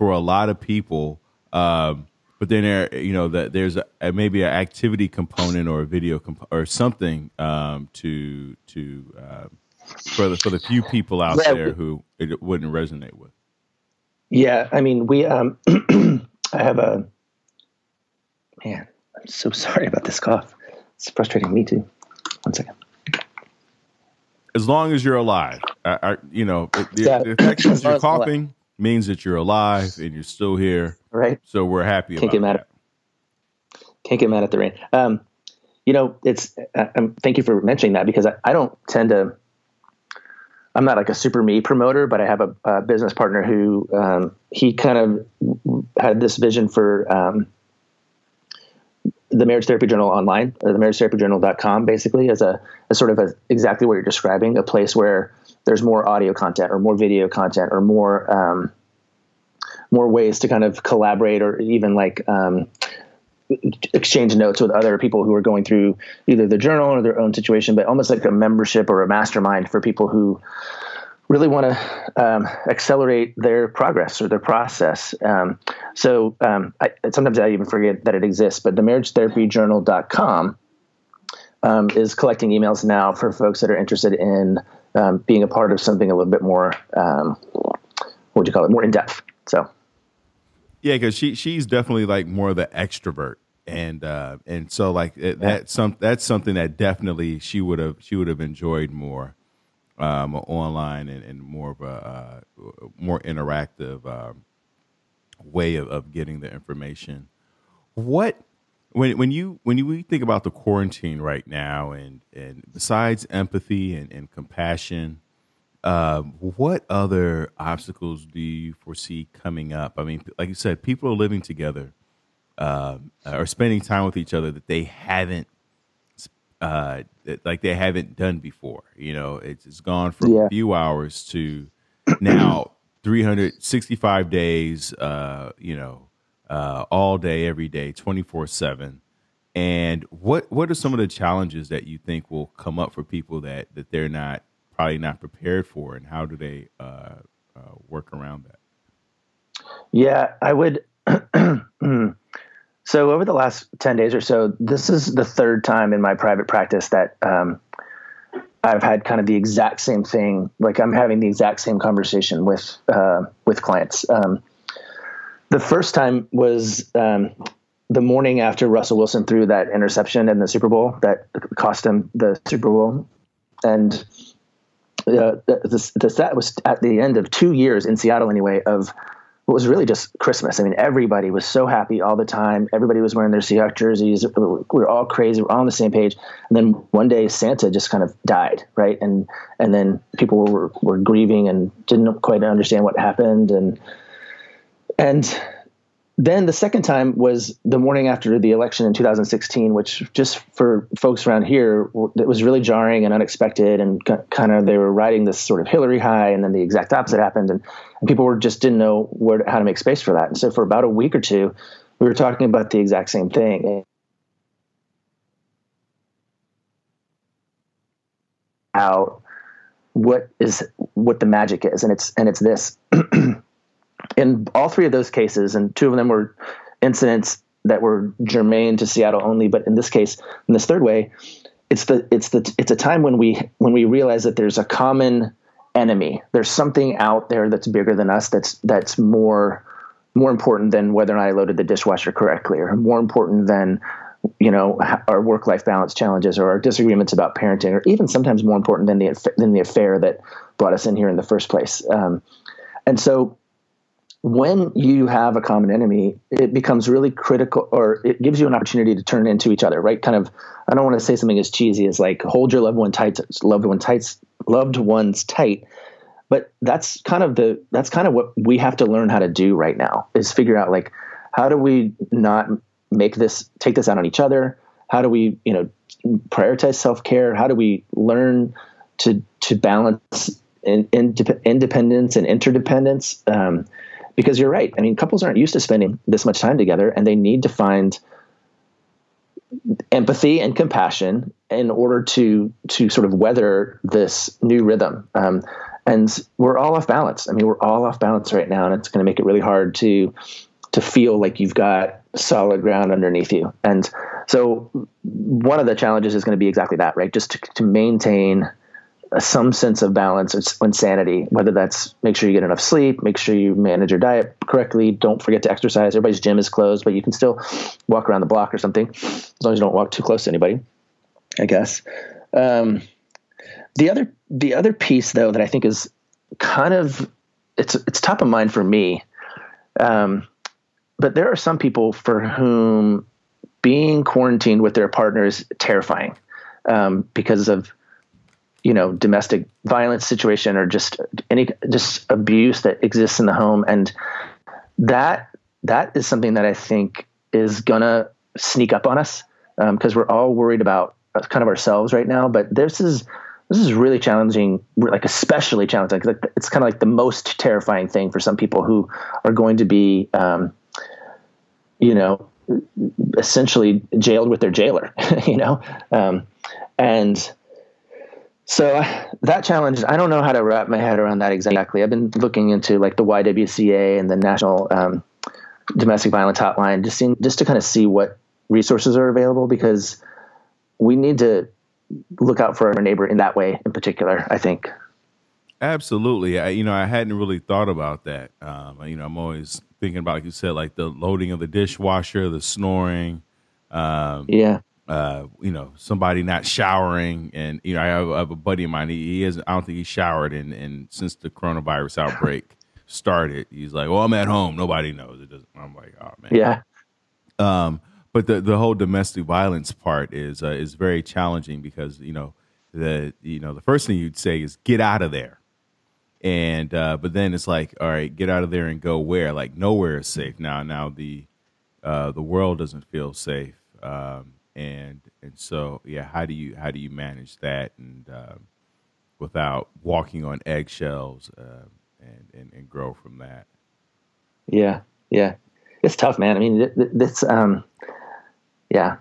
for a lot of people um, but then there, you know, that there's a, maybe an activity component or a video comp- or something um, to to uh, for the for the few people out yeah, there who it wouldn't resonate with. Yeah, I mean, we um, I have a man. I'm so sorry about this cough. It's frustrating me too. One second. As long as you're alive, I, I, you know, the, yeah. the fact that you're coughing means that you're alive and you're still here. Right. So we're happy Can't get mad that. At, can't get mad at the rain. Um, you know, it's. Uh, um, thank you for mentioning that because I, I, don't tend to. I'm not like a super me promoter, but I have a, a business partner who um, he kind of had this vision for um, the Marriage Therapy Journal online or the Marriage Therapy Journal.com basically as a as sort of a, exactly what you're describing, a place where there's more audio content or more video content or more um, more ways to kind of collaborate or even like um, exchange notes with other people who are going through either the journal or their own situation, but almost like a membership or a mastermind for people who really want to um, accelerate their progress or their process. Um, so um, I, sometimes I even forget that it exists, but the marriagetherapyjournal.com um, is collecting emails now for folks that are interested in um, being a part of something a little bit more, um, what would you call it, more in depth. So, yeah, because she she's definitely like more of the extrovert, and uh, and so like it, yeah. that's some that's something that definitely she would have she would have enjoyed more um, online and, and more of a uh, more interactive um, way of, of getting the information. What when when you when you we think about the quarantine right now, and and besides empathy and, and compassion, um, what other obstacles do you foresee coming up? I mean, like you said, people are living together uh, or spending time with each other that they haven't, uh, like they haven't done before. You know, it's, it's gone from yeah. a few hours to now 365 days. Uh, you know, uh, all day, every day, 24 seven. And what what are some of the challenges that you think will come up for people that that they're not probably not prepared for, and how do they uh, uh, work around that? Yeah, I would. so over the last ten days or so, this is the third time in my private practice that um, I've had kind of the exact same thing. Like I'm having the exact same conversation with uh, with clients. Um, the first time was um, the morning after Russell Wilson threw that interception in the Super Bowl that cost him the Super Bowl, and uh, this, this, that was at the end of two years in Seattle anyway of what was really just Christmas. I mean, everybody was so happy all the time. Everybody was wearing their Seahawks jerseys. We were all crazy. We are all on the same page. And then one day Santa just kind of died, right? And and then people were were grieving and didn't quite understand what happened. And and then the second time was the morning after the election in 2016, which just for folks around here, it was really jarring and unexpected. And kind of they were riding this sort of Hillary high, and then the exact opposite happened, and, and people were just didn't know where how to make space for that. And so for about a week or two, we were talking about the exact same thing. Out what is what the magic is, and it's and it's this. in all three of those cases, and two of them were incidents that were germane to Seattle only, but in this case, in this third way, it's the it's the it's a time when we when we realize that there's a common enemy. There's something out there that's bigger than us. That's that's more more important than whether or not I loaded the dishwasher correctly, or more important than you know our work life balance challenges or our disagreements about parenting, or even sometimes more important than the than the affair that brought us in here in the first place. Um, and so when you have a common enemy, it becomes really critical, or it gives you an opportunity to turn into each other, right? Kind of, I don't want to say something as cheesy as like hold your loved one tight, loved one tight, loved ones tight, but that's kind of the that's kind of what we have to learn how to do right now is figure out like how do we not make this take this out on each other? How do we you know prioritize self care? How do we learn to to balance in, in, independence and interdependence? Um, because you're right. I mean, couples aren't used to spending this much time together, and they need to find empathy and compassion in order to to sort of weather this new rhythm. Um, and we're all off balance. I mean, we're all off balance right now, and it's going to make it really hard to to feel like you've got solid ground underneath you. And so, one of the challenges is going to be exactly that, right? Just to, to maintain some sense of balance and sanity, whether that's make sure you get enough sleep, make sure you manage your diet correctly, don't forget to exercise. Everybody's gym is closed, but you can still walk around the block or something, as long as you don't walk too close to anybody, I guess. Um, the other the other piece though that I think is kind of it's it's top of mind for me, um, but there are some people for whom being quarantined with their partner is terrifying um, because of you know domestic violence situation or just any just abuse that exists in the home. And that that is something that i think is gonna sneak up on us because um, we're all worried about uh, kind of ourselves right now. But this is this is really challenging like especially challenging. Because it's kind of like the most terrifying thing for some people who are going to be um, you know essentially jailed with their jailer you know? Um, and so that challenge, I don't know how to wrap my head around that exactly. I've been looking into like the YWCA and the National um, Domestic Violence Hotline, just seeing, just to kind of see what resources are available because we need to look out for our neighbor in that way in particular. I think. Absolutely, I, you know, I hadn't really thought about that. Um, you know, I'm always thinking about, like you said, like the loading of the dishwasher, the snoring. Um, yeah uh, you know, somebody not showering, and you know, I have, I have a buddy of mine. He, he has, I don't think he showered, and in since the coronavirus outbreak. started. He's like, "Well, I'm at home. Nobody knows." It doesn't. I'm like, "Oh man." Yeah. Um, but the the whole domestic violence part is uh, is very challenging because you know the you know the first thing you'd say is get out of there, and uh, but then it's like, all right, get out of there and go where? Like nowhere is safe now. Now the uh, the world doesn't feel safe, um, and and so yeah, how do you how do you manage that and um, without walking on eggshells uh, and, and and grow from that? Yeah, yeah, it's tough, man. I mean, this, um, yeah,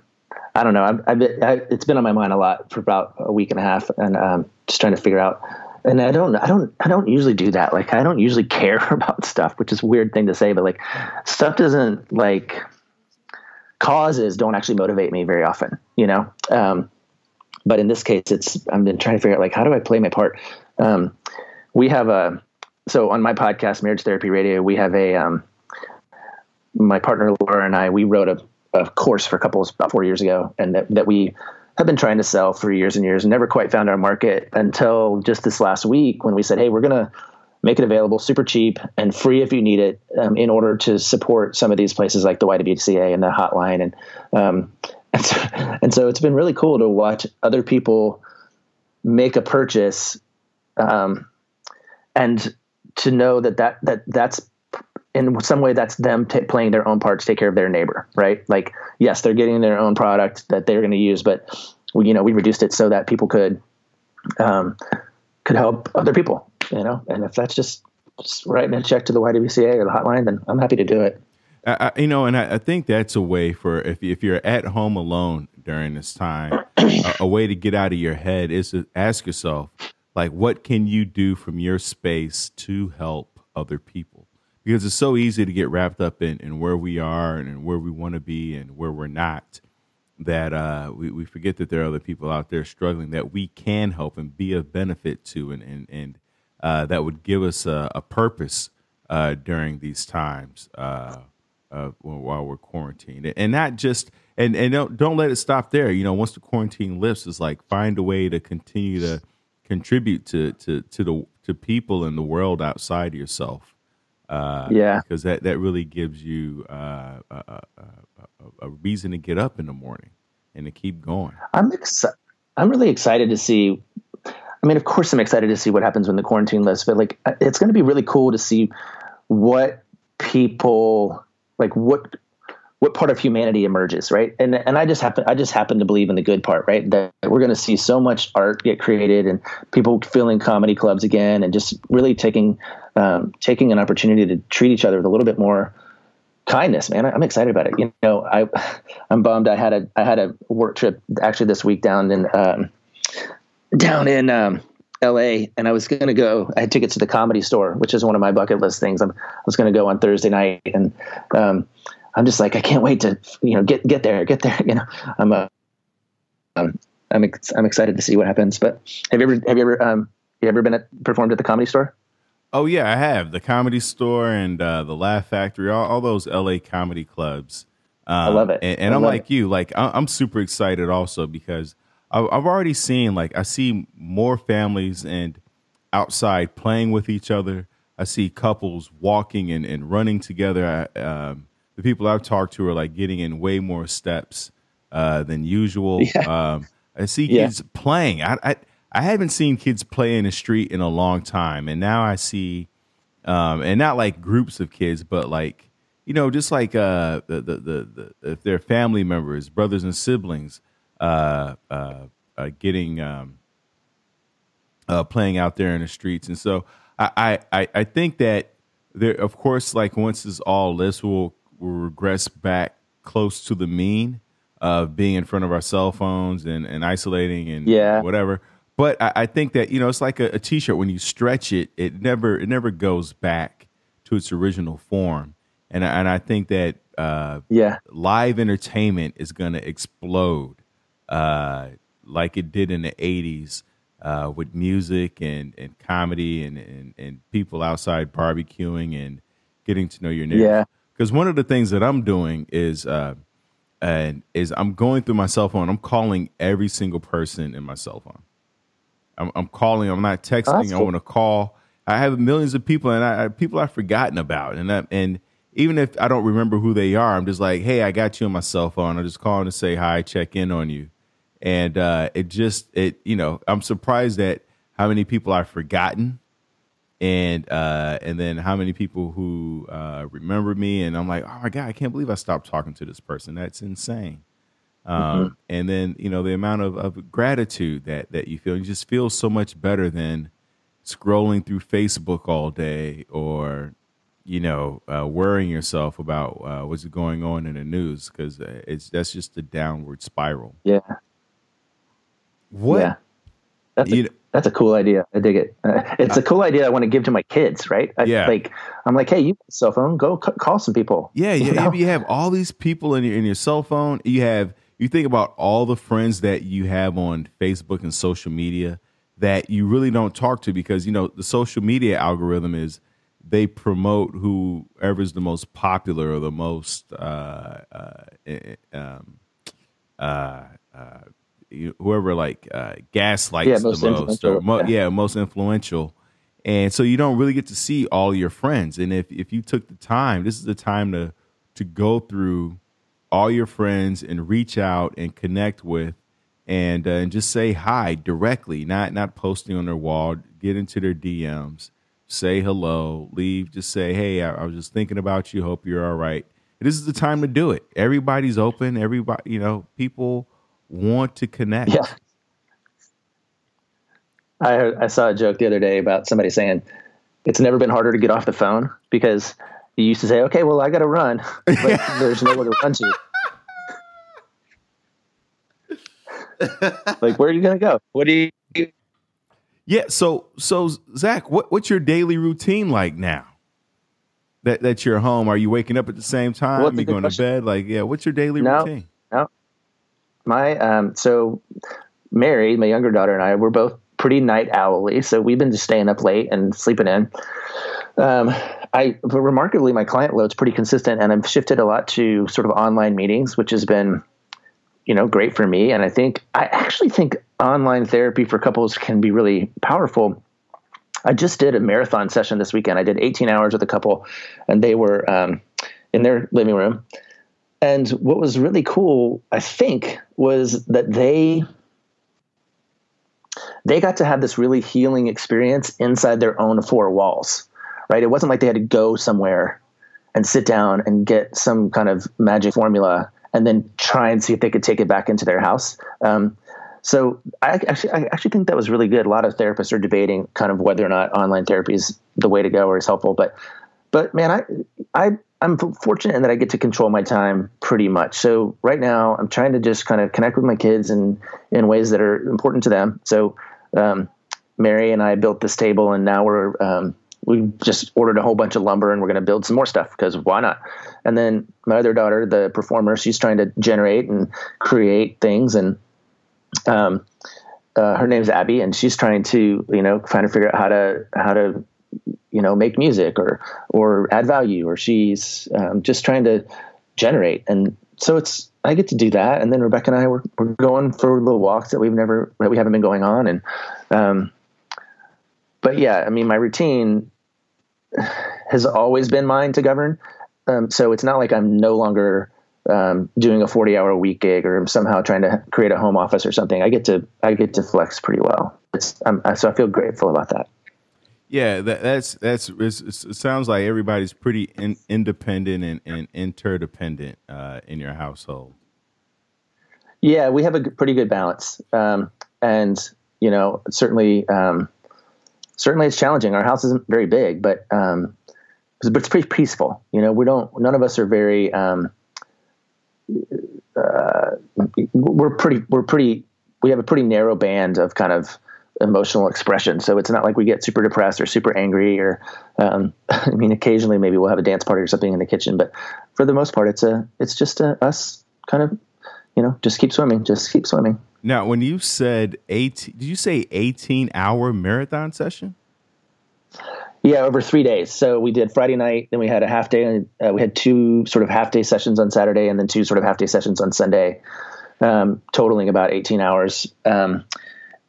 I don't know. I've, I've been, I, it's been on my mind a lot for about a week and a half, and um, just trying to figure out. And I don't, I don't, I don't usually do that. Like, I don't usually care about stuff, which is weird thing to say, but like, stuff doesn't like causes don't actually motivate me very often, you know. Um, but in this case, it's I've been trying to figure out like how do I play my part. Um, we have a so on my podcast, Marriage Therapy Radio, we have a um, my partner Laura and I we wrote a, a course for couples about four years ago, and that, that we have been trying to sell for years and years never quite found our market until just this last week when we said, hey, we're gonna make it available super cheap and free if you need it um, in order to support some of these places like the YWCA and the hotline. And um, and, so, and so it's been really cool to watch other people make a purchase um, and to know that, that that that's in some way that's them t- playing their own part to take care of their neighbor right? Like yes they're getting their own product that they're going to use but we, you know we reduced it so that people could um, could help other people you know, and if that's just, just writing a check to the YWCA or the hotline, then I'm happy to do it. I, you know, and I, I, think that's a way for if if you're at home alone during this time, a, a, way to get out of your head is to ask yourself, like, what can you do from your space to help other people? Because it's so easy to get wrapped up in, in where we are and where we want to be and where we're not that uh, we, we forget that there are other people out there struggling that we can help and be of benefit to and, and, and uh, that would give us a, a purpose uh, during these times uh, while we're quarantined, and not just and and don't don't let it stop there. You know, once the quarantine lifts, it's like find a way to continue to contribute to to to the to people in the world outside yourself. Uh, yeah, because that that really gives you uh, a, a, a, reason to get up in the morning and to keep going. I'm excited. I'm really excited to see I mean, of course, I'm excited to see what happens when the quarantine lifts, but like, it's going to be really cool to see what people like what what part of humanity emerges, right? And and I just happen I just happen to believe in the good part, right? That we're going to see so much art get created and people filling comedy clubs again, and just really taking um, taking an opportunity to treat each other with a little bit more kindness, man. I'm excited about it. You know, I I'm bummed. I had a I had a work trip actually this week down in um, down in um, L.A. and I was going to go. I had tickets to the Comedy Store, which is one of my bucket list things. I'm, i was going to go on Thursday night, and um, I'm just like, I can't wait to you know get get there, get there. You know, I'm uh, um, I'm ex- I'm excited to see what happens. But have you ever have you ever um you ever been at, performed at the Comedy Store? Oh yeah, I have the Comedy Store and uh, the Laugh Factory, all, all those L.A. comedy clubs. Um, I love it, and, and I'm like it. you, like I'm super excited also because I've already seen like I see more families and outside playing with each other. I see couples walking and, and running together. I, um, the people I've talked to are like getting in way more steps uh, than usual. Yeah. Um, I see kids playing. I, I, I haven't seen kids play in the street in a long time, and now I see, um, and not like groups of kids, but like you know, just like uh, the, the the the if they're family members, brothers and siblings uh, uh, uh, getting um, uh, playing out there in the streets. And so I, I, I think that there, of course, like once this all this will we'll regress back close to the mean of being in front of our cell phones and, and isolating and yeah. whatever. But I, I think that you know it's like a a t-shirt when you stretch it, it never it never goes back to its original form. And and I think that uh, yeah, live entertainment is going to explode uh, like it did in the 80s uh, with music and, and comedy and, and, and people outside barbecuing and getting to know your neighbors. Yeah. Because one of the things that I'm doing is uh, and is I'm going through my cell phone. I'm calling every single person in my cell phone. I'm, I'm calling. I'm not texting. Oh, cool. I want to call I have millions of people, and I, people I've forgotten about, and I, and even if I don't remember who they are, I'm just like, hey, I got you on my cell phone. I'm just calling to say hi, check in on you, and uh, it just it you know I'm surprised at how many people I've forgotten, and uh, and then how many people who uh, remember me, and I'm like, oh my god, I can't believe I stopped talking to this person. That's insane. Um, mm-hmm. And then you know the amount of, of gratitude that that you feel, you just feel so much better than scrolling through Facebook all day or you know, uh, worrying yourself about uh, what's going on in the news because uh, it's that's just a downward spiral. Yeah. What? Yeah. That's a, that's a cool idea. I dig it. Uh, it's a cool idea I want to give to my kids, right? I, yeah. Like, I'm like, hey, you have a cell phone, go c- call some people. Yeah, yeah. You, know? you have all these people in your in your cell phone. You have you think about all the friends that you have on Facebook and social media that you really don't talk to because you know the social media algorithm is they promote whoever's the most popular or the most uh, uh, eh, eh, um, uh, uh whoever like uh, gaslights yeah, most the most, or mo- yeah. yeah, most influential. And so you don't really get to see all your friends. And if if you took the time, this is the time to to go through all your friends and reach out and connect with and uh, and just say hi directly, not not posting on their wall. Get into their DMs say hello, leave, just say, hey, I, I, was just thinking about you. Hope you're all right. This is the time to do it. Everybody's open. Everybody, you know, people want to connect. Yeah. I, heard, I saw a joke the other day about somebody saying it's never been harder to get off the phone because you used to say, okay, well, I got to run, but there's nowhere to run to. like, where are you going to go? What do you, yeah. So so Zach, what what's your daily routine like now? That that you're home. Are you waking up at the same time? Well, you going question. to bed? Like, yeah. What's your daily no, routine? My um. So Mary, my younger daughter, and I, we're both pretty night owly. So we've been just staying up late and sleeping in. Um, I remarkably, my client load's pretty consistent, and I've shifted a lot to sort of online meetings, which has been you know, great for me. And I think, I actually think online therapy for couples can be really powerful. I just did a marathon session this weekend. I did 18 hours with a couple, and they were um, in their living room. And what was really cool, I think, was that they they got to have this really healing experience inside their own four walls. Right? It wasn't like they had to go somewhere and sit down and get some kind of magic formula and then try and see if they could take it back into their house. Um, so I actually, I actually think that was really good. A lot of therapists are debating kind of whether or not online therapy is the way to go or is helpful. But, but man, I, I, I'm fortunate in that I get to control my time pretty much. So right now I'm trying to just kind of connect with my kids in, in ways that are important to them. So, um, Mary and I built this table and now we're, um, we just ordered a whole bunch of lumber and we're going to build some more stuff because why not? And then my other daughter, the performer, she's trying to generate and create things. And um, uh, her name's Abby, and she's trying to, you know, trying to figure out how to how to, you know, make music or or add value, or she's um, just trying to generate. And so it's I get to do that. And then Rebecca and I we're, we're going for little walks that we've never that we haven't been going on. And um, but yeah, I mean, my routine has always been mine to govern. Um, so it's not like I'm no longer um, doing a 40 hour a week gig or I'm somehow trying to create a home office or something. I get to I get to flex pretty well. So I feel grateful about that. Yeah, that, that's that's it sounds like everybody's pretty in, independent and, and interdependent uh, in your household. Yeah, we have a pretty good balance, um, and you know certainly um, certainly it's challenging. Our house isn't very big, but um, but it's pretty peaceful. You know, we don't. None of us are very. Um, uh, we're pretty. We're pretty. We have a pretty narrow band of kind of emotional expression. So it's not like we get super depressed or super angry or. Um, I mean, occasionally maybe we'll have a dance party or something in the kitchen, but for the most part, it's a. It's just a, us kind of, you know, just keep swimming, just keep swimming. Now, when you said 18, did you say eighteen hour marathon session? Yeah, over three days. So we did Friday night, then we had a half day, and uh, we had two sort of half day sessions on Saturday, and then two sort of half day sessions on Sunday, um, totaling about 18 hours. Um,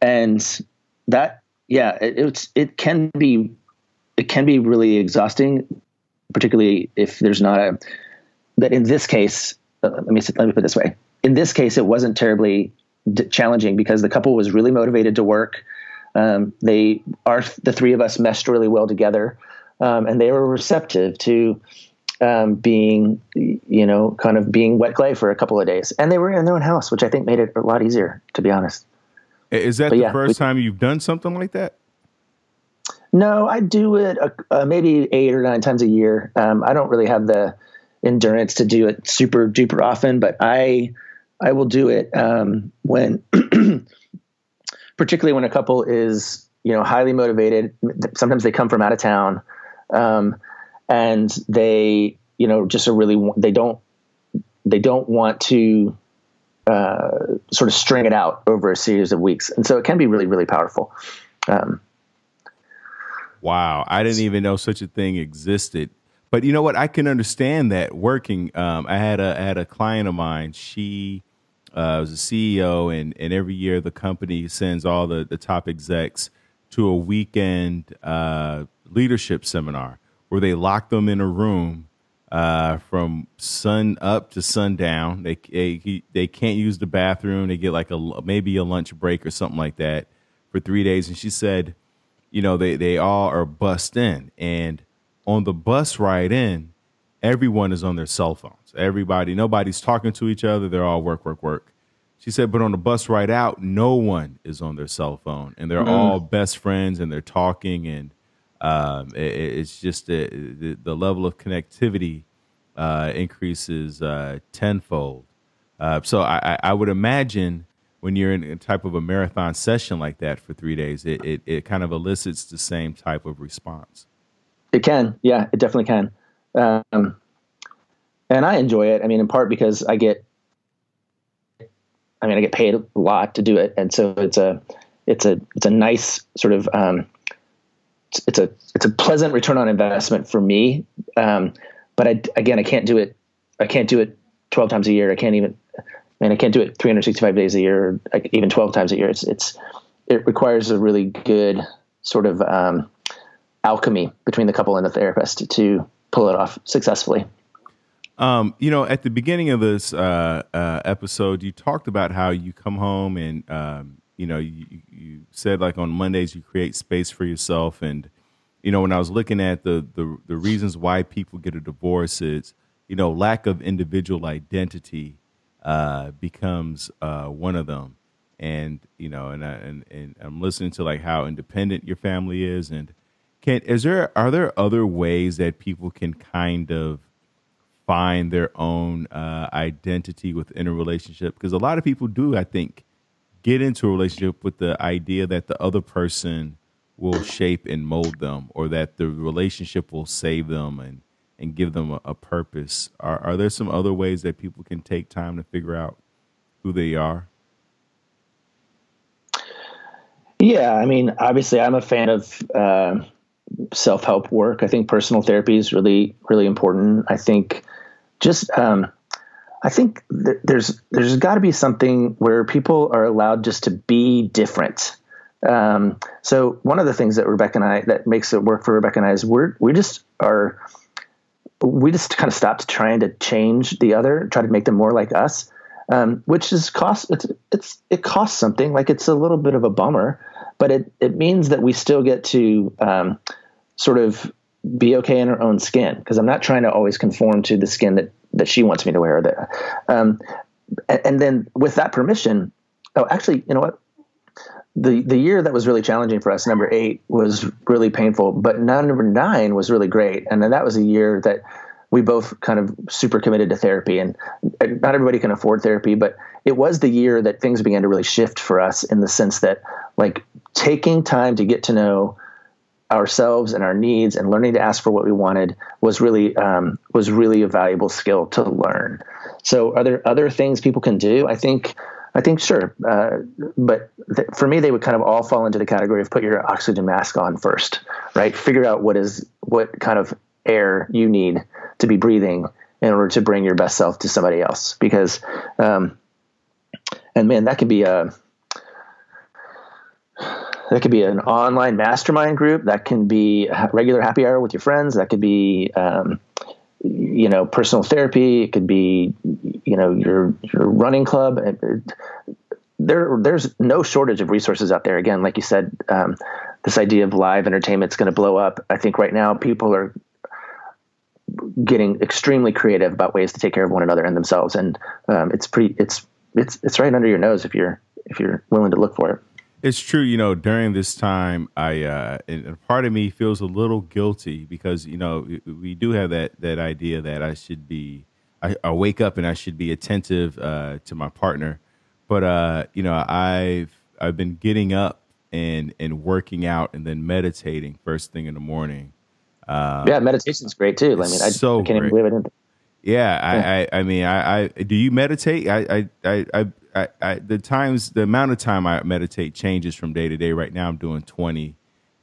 and that, yeah, it, it's it can be it can be really exhausting, particularly if there's not a. But in this case, uh, let me let me put it this way. In this case, it wasn't terribly d- challenging because the couple was really motivated to work. Um, they are the three of us meshed really well together, um, and they were receptive to um, being, you know, kind of being wet clay for a couple of days. And they were in their own house, which I think made it a lot easier, to be honest. Is that but the yeah, first we, time you've done something like that? No, I do it uh, uh, maybe eight or nine times a year. Um, I don't really have the endurance to do it super duper often, but I I will do it um, when, particularly when a couple is you know highly motivated. Sometimes they come from out of town. Um, and they you know just are really they don't they don't want to uh, sort of string it out over a series of weeks, and so it can be really really powerful. Um, wow, I didn't even know such a thing existed. But you know what? I can understand that working. Um, I had a I had a client of mine. She uh, was a CEO, and and every year the company sends all the the top execs to a weekend uh, leadership seminar where they lock them in a room uh, from sun up to sundown. They, they they can't use the bathroom. They get like a maybe a lunch break or something like that for three days. And she said, you know, they they all are bussed in, and on the bus ride in, everyone is on their cell phones. Everybody, nobody's talking to each other. They're all work, work, work. She said, but on the bus ride out, no one is on their cell phone, and they're mm-hmm. all best friends, and they're talking and um, it, it's just the, the, the, level of connectivity uh, increases uh, tenfold. Uh, so I, I, would imagine when you're in a type of a marathon session like that for three days, it, it, it kind of elicits the same type of response. It can, yeah, it definitely can. Um, and I enjoy it. I mean, in part because I get, I mean, I get paid a lot to do it, and so it's a, it's a, it's a nice sort of um, it's a it's a pleasant return on investment for me. Um, but I, again, I can't do it. I can't do it 12 times a year. I can't even, I mean, I can't do it 365 days a year, even 12 times a year. It's, it's, it requires a really good sort of, um, alchemy between the couple and the therapist to pull it off successfully. Um, you know, at the beginning of this uh, uh, episode, you talked about how you come home and um, you know, you, you said like on Mondays you create space for yourself, and you know, when I was looking at the the, the reasons why people get a divorce, is you know, lack of individual identity uh, becomes uh, one of them, and you know, and, I, and and I'm listening to like how independent your family is, and can is there are there other ways that people can kind of find their own uh, identity within a relationship? Because a lot of people do, I think get into a relationship with the idea that the other person will shape and mold them or that the relationship will save them and and give them a, a, purpose. Are are there some other ways that people can take time to figure out who they are? Yeah i mean obviously i'm a fan of uh, self-help work. I think personal therapy is really really important. I think just um, I think th- there's there's got to be something where people are allowed just to be different. Um, so one of the things that Rebecca and I that makes it work for Rebecca and I is we're we just are we just kind of stopped trying to change the other, try to make them more like us, um, which is cost it's it's it costs something. Like it's a little bit of a bummer, but it it means that we still get to um, sort of be okay in our own skin because I'm not trying to always conform to the skin that that she wants me to wear. That, um, and, and then with that permission, oh, actually, you know what? The the year that was really challenging for us, number eight, was really painful, but number nine was really great, and then that was a year that we both kind of super committed to therapy and not everybody can afford therapy but it was the year that things began to really shift for us in the sense that like taking time to get to know ourselves and our needs and learning to ask for what we wanted was really um, was really a valuable skill to learn. So, are there other things people can do? I think I think sure, uh, but th- for me, they would kind of all fall into the category of put your oxygen mask on first, right? Figure out what is what kind of air you need to be breathing in order to bring your best self to somebody else, because um, and man, that can be a that could be an online mastermind group. That can be a regular happy hour with your friends. That could be, um, you know, personal therapy. It could be, you know, your your running club. There, there's no shortage of resources out there. Again, like you said, um, this idea of live entertainment is going to blow up. I think right now people are getting extremely creative about ways to take care of one another and themselves, and um, it's pretty. It's it's it's right under your nose if you're if you're willing to look for it. It's true, you know. During this time, I uh, and part of me feels a little guilty because you know we do have that that idea that I should be, I, I wake up and I should be attentive uh, to my partner, but uh, you know I've I've been getting up and and working out and then meditating first thing in the morning. Uh, yeah, meditation's great too. I mean, I, so I can't great. even believe it. Yeah, yeah. I, I, I mean, I, I, do you meditate? I, I, I, I, I, the times, the amount of time I meditate changes from day to day. Right now, I'm doing 20.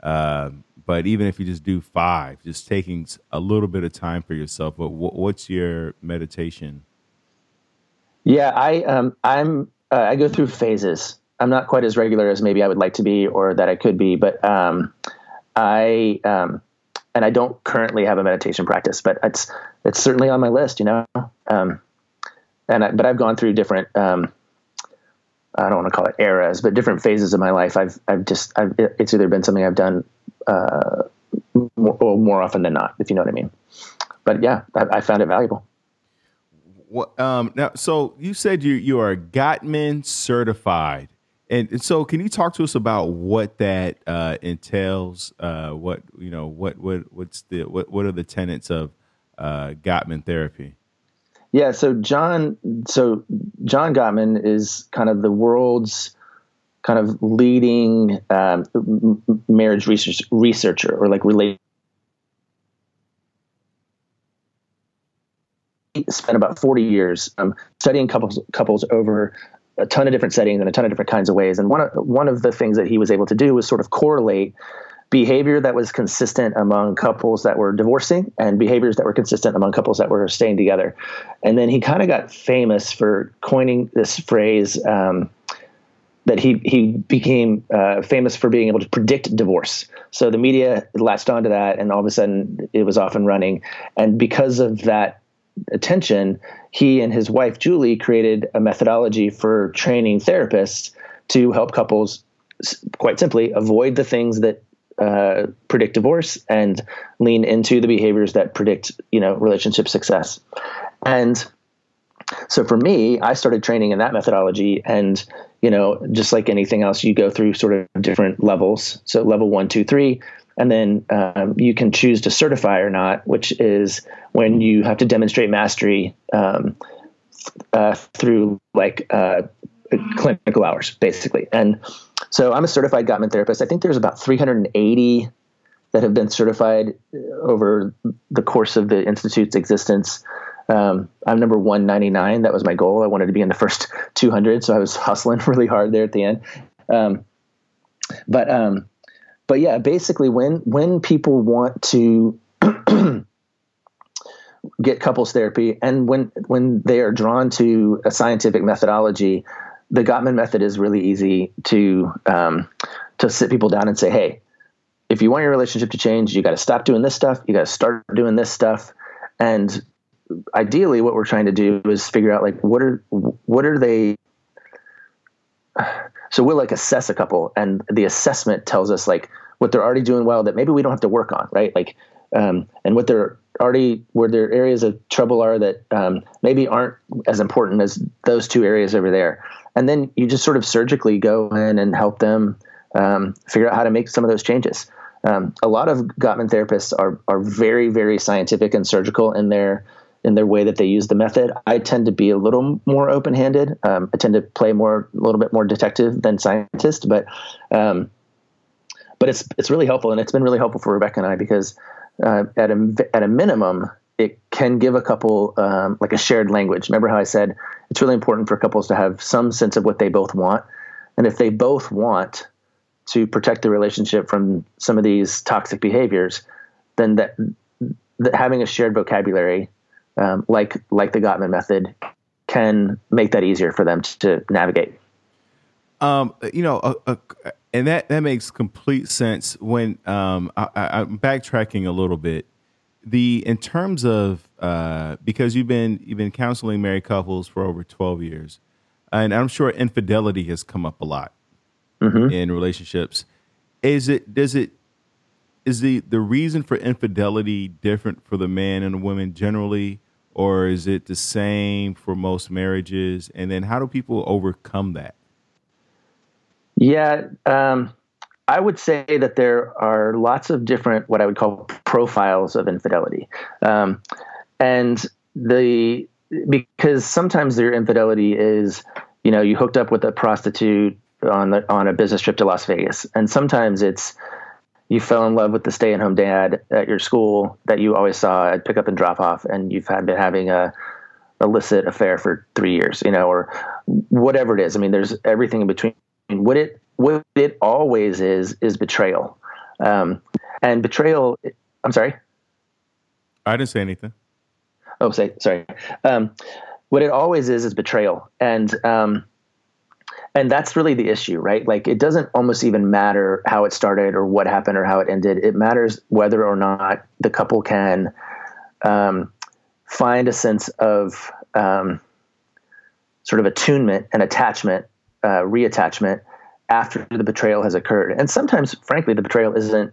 Uh, but even if you just do five, just taking a little bit of time for yourself. But what's your meditation? Yeah, I, um, I'm, uh, I go through phases. I'm not quite as regular as maybe I would like to be or that I could be, but um, I, um, and I don't currently have a meditation practice, but it's it's certainly on my list, you know. Um, and I, but I've gone through different um, I don't want to call it eras, but different phases of my life. I've I've just I've, it's either been something I've done uh, more, more, often than not, if you know what I mean. But yeah, I, I found it valuable. Well, um, now, so you said you you are Gottman certified, and, and, so can you talk to us about what that uh, entails? Uh, what you know, what what what's the what what are the tenets of uh, Gottman therapy? Yeah, so John, so John Gottman is kind of the world's kind of leading um, marriage research, researcher or like relate. Spent about forty years um, studying couples couples over a ton of different settings and a ton of different kinds of ways. And one of one of the things that he was able to do was sort of correlate behavior that was consistent among couples that were divorcing and behaviors that were consistent among couples that were staying together. And then he kind of got famous for coining this phrase um, that he he became uh, famous for being able to predict divorce. So the media latched onto that, and all of a sudden it was off and running. And because of that attention, he and his wife Julie created a methodology for training therapists to help couples quite simply avoid the things that uh, predict divorce and lean into the behaviors that predict you know relationship success. And so for me i started training in that methodology and you know just like anything else you go through sort of different levels. So level one two three and then um, you can choose to certify or not which is when you have to demonstrate mastery um, uh, through like uh, clinical hours basically and so I'm a certified Gottman therapist. I think there's about 380 that have been certified over the course of the institute's existence. Um, I'm number 199. That was my goal. I wanted to be in the first 200, so I was hustling really hard there at the end. Um, but um, but yeah, basically, when when people want to get couples therapy, and when when they are drawn to a scientific methodology, the Gottman method is really easy to um, to sit people down and say, hey, if you want your relationship to change, you got to stop doing this stuff. You got to start doing this stuff. And ideally, what we're trying to do is figure out like what are what are they. So we'll like assess a couple, and the assessment tells us like what they're already doing well that maybe we don't have to work on, right? Like, um, and what they're already where their areas of trouble are that um, maybe aren't as important as those two areas over there and then you just sort of surgically go in and help them um, figure out how to make some of those changes. Um, a lot of Gottman therapists are are very very scientific and surgical in their in their way that they use the method. I tend to be a little more open handed. Um, I tend to play more a little bit more detective than scientist, but um, but it's it's really helpful and it's been really helpful for Rebecca and I because uh, at a at a minimum it can give a couple um, like a shared language. Remember how I said it's really important for couples to have some sense of what they both want, and if they both want to protect the relationship from some of these toxic behaviors, then that, that having a shared vocabulary, um, like like the Gottman method, can make that easier for them to, to navigate. Um, you know, uh, uh, and that that makes complete sense. When um, I, I'm backtracking a little bit, the in terms of uh, because you've been you've been counseling married couples for over 12 years, and I'm sure infidelity has come up a lot mm-hmm. in relationships. Is it does it is the the reason for infidelity different for the man and the woman generally? or is it the same for most marriages? And then how do people overcome that? Yeah, um, I would say that there are lots of different, what I would call profiles of infidelity. Um, and the, because sometimes their infidelity is, you know, you hooked up with a prostitute on the, on a business trip to Las Vegas. And sometimes it's, you fell in love with the stay-at-home dad at your school that you always saw at pick up and drop off, and you've had been having a illicit affair for three years, you know, or whatever it is. I mean, there's everything in between. What it what it always is is betrayal, um, and betrayal. I'm sorry. I didn't say anything. Oh, say sorry. Um, what it always is is betrayal, and um, and that's really the issue right like it doesn't almost even matter how it started or what happened or how it ended it matters whether or not the couple can um, find a sense of um, sort of attunement and attachment uh, reattachment after the betrayal has occurred and sometimes frankly the betrayal isn't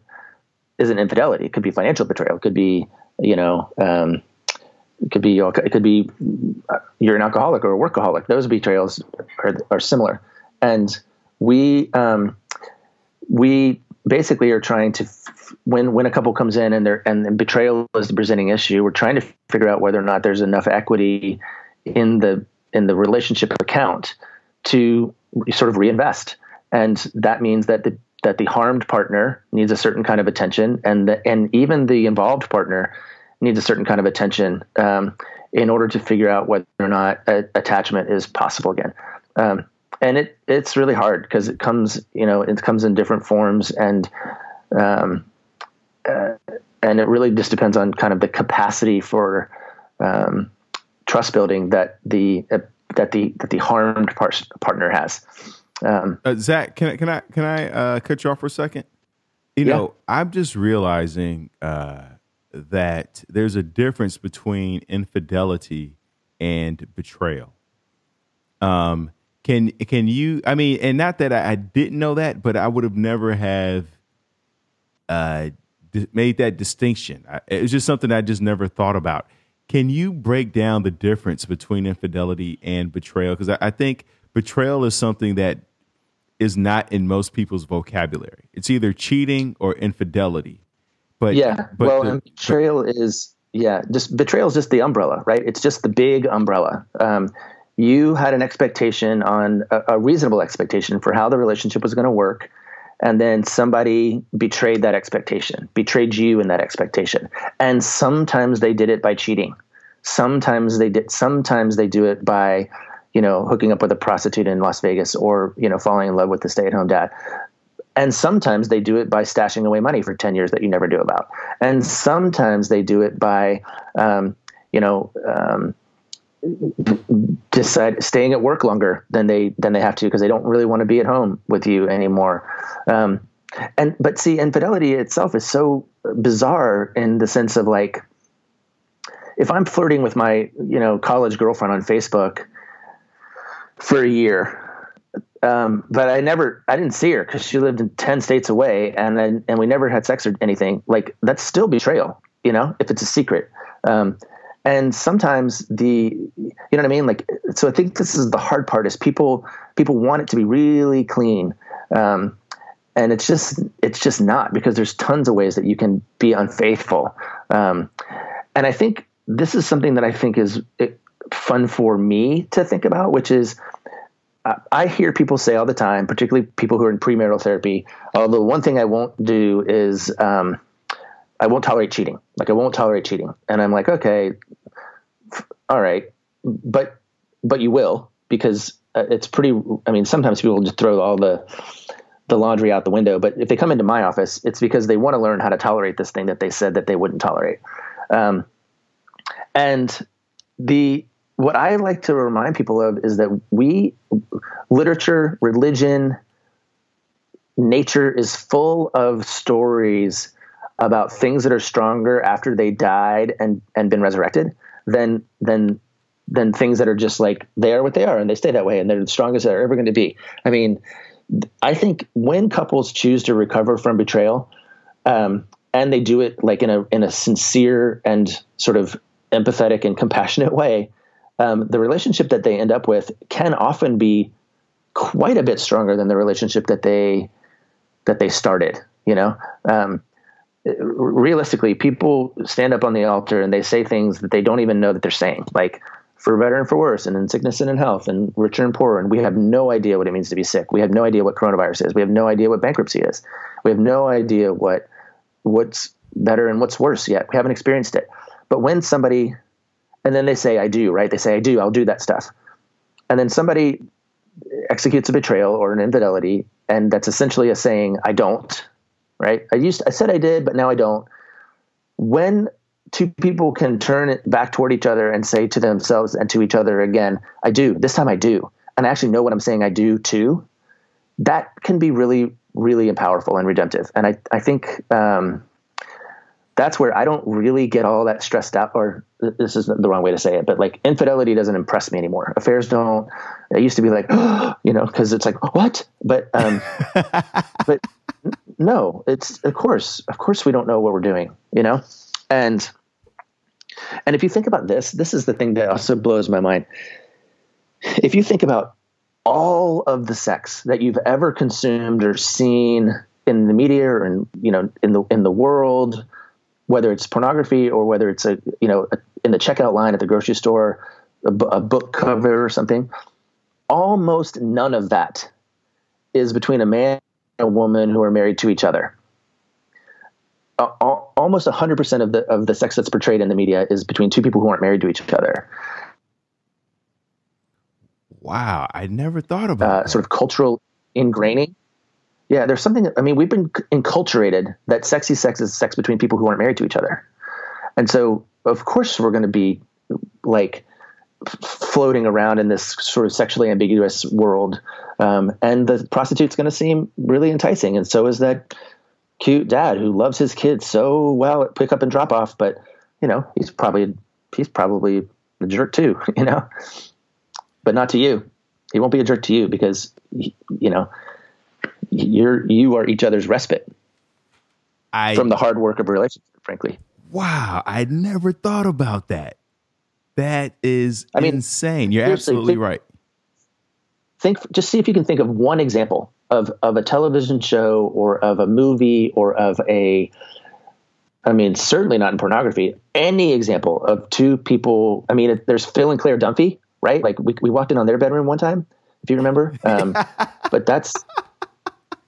isn't infidelity it could be financial betrayal it could be you know um, it could be it could be uh, you're an alcoholic or a workaholic. Those betrayals are, are similar, and we um, we basically are trying to when when a couple comes in and they're and betrayal is the presenting issue. We're trying to figure out whether or not there's enough equity in the in the relationship account to sort of reinvest, and that means that the that the harmed partner needs a certain kind of attention, and the, and even the involved partner needs a certain kind of attention um, in order to figure out whether or not a, attachment is possible again. Um, and it it's really hard because it comes you know it comes in different forms and um, uh, and it really just depends on kind of the capacity for um, trust building that the uh, that the that the harmed par- partner has. Um, uh, Zach, can I can I can I uh, cut you off for a second? You yeah. know, I'm just realizing uh, that there's a difference between infidelity and betrayal. Um, can can you? I mean, and not that I, I didn't know that, but I would have never have uh, made that distinction. I, it was just something I just never thought about. Can you break down the difference between infidelity and betrayal? Because I, I think betrayal is something that is not in most people's vocabulary. It's either cheating or infidelity. But yeah, but well, the, betrayal but, is yeah, just betrayal is just the umbrella, right? It's just the big umbrella. Um, you had an expectation on a, a reasonable expectation for how the relationship was going to work, and then somebody betrayed that expectation, betrayed you in that expectation, and sometimes they did it by cheating. Sometimes they did. Sometimes they do it by you know, hooking up with a prostitute in Las Vegas or, you know, falling in love with the stay at home dad. And sometimes they do it by stashing away money for 10 years that you never do about. And sometimes they do it by, um, you know, um, decide staying at work longer than they than they have to because they don't really want to be at home with you anymore. Um, and but see, infidelity itself is so bizarre in the sense of like, if I'm flirting with my you know college girlfriend on Facebook for a year um, but I never, I didn't see her because she lived in ten states away, and then and we never had sex or anything. Like that's still betrayal, you know, if it's a secret. Um, and sometimes the, you know what I mean? Like, so I think this is the hard part is people people want it to be really clean, um, and it's just it's just not because there's tons of ways that you can be unfaithful, um, and I think this is something that I think is fun for me to think about, which is I hear people say all the time, particularly people who are in premarital therapy. Although one thing I won't do is um, I won't tolerate cheating. Like I won't tolerate cheating, and I'm like, okay, all right, but but you will because uh, it's pretty. I mean, sometimes people just throw all the the laundry out the window. But if they come into my office, it's because they want to learn how to tolerate this thing that they said that they wouldn't tolerate. Um, and the what I like to remind people of is that we, literature, religion, nature is full of stories about things that are stronger after they died and, and been resurrected than, than, than things that are just like they are what they are and they stay that way and they're the strongest they're ever going to be. I mean, I think when couples choose to recover from betrayal, um, and they do it like in a in a sincere and sort of empathetic and compassionate way, um, the relationship that they end up with can often be quite a bit stronger than the relationship that they that they started. You know, um, realistically, people stand up on the altar and they say things that they don't even know that they're saying, like for better and for worse, and in sickness and in health, and richer and poorer. And we have no idea what it means to be sick. We have no idea what coronavirus is. We have no idea what bankruptcy is. We have no idea what what's better and what's worse yet. We haven't experienced it. But when somebody and then they say I do, right? They say I do, I'll do that stuff. And then somebody executes a betrayal or an infidelity, and that's essentially a saying I don't, right? I used I said I did, but now I don't. When two people can turn it back toward each other and say to themselves and to each other again, I do. This time I do. And I actually know what I'm saying I do too. That can be really, really powerful and redemptive. And I, I think um, that's where I don't really get all that stressed out, or this is the wrong way to say it, but like infidelity doesn't impress me anymore. Affairs don't. I used to be like, you know, because it's like what, but um, but no, it's of course, of course, we don't know what we're doing, you know, and and if you think about this, this is the thing that also blows my mind. If you think about all of the sex that you've ever consumed or seen in the media or in you know in the in the world whether it's pornography or whether it's a you know a, in the checkout line at the grocery store, a, a book cover or something. Almost none of that is between a man a woman who are married to each other. Uh, almost 100% of the of the sex that's portrayed in the media is between two people who aren't married to each other. Wow, I never thought about uh, sort of cultural ingraining. Yeah, there's something. I mean, we've been enculturated that sexy sex is sex between people who aren't married to each other, and so of course we're going to be like floating around in this sort of sexually ambiguous world, um, and the prostitute's going to seem really enticing, and so is that cute dad who loves his kids so well at pick up and drop off, but you know he's probably he's probably a jerk too, you know, but not to you. He won't be a jerk to you because you know you're you are each other's respite I, from the hard work of a relationship, frankly. Wow, I never thought about that. That is I mean, insane. You're absolutely think, right. Think just see if you can think of one example of of a television show or of a movie or of a I mean, certainly not in pornography. Any example of two people. I mean, there's Phil and Claire Dunphy, right? Like we, we walked in on their bedroom one time, if you remember. Um, but that's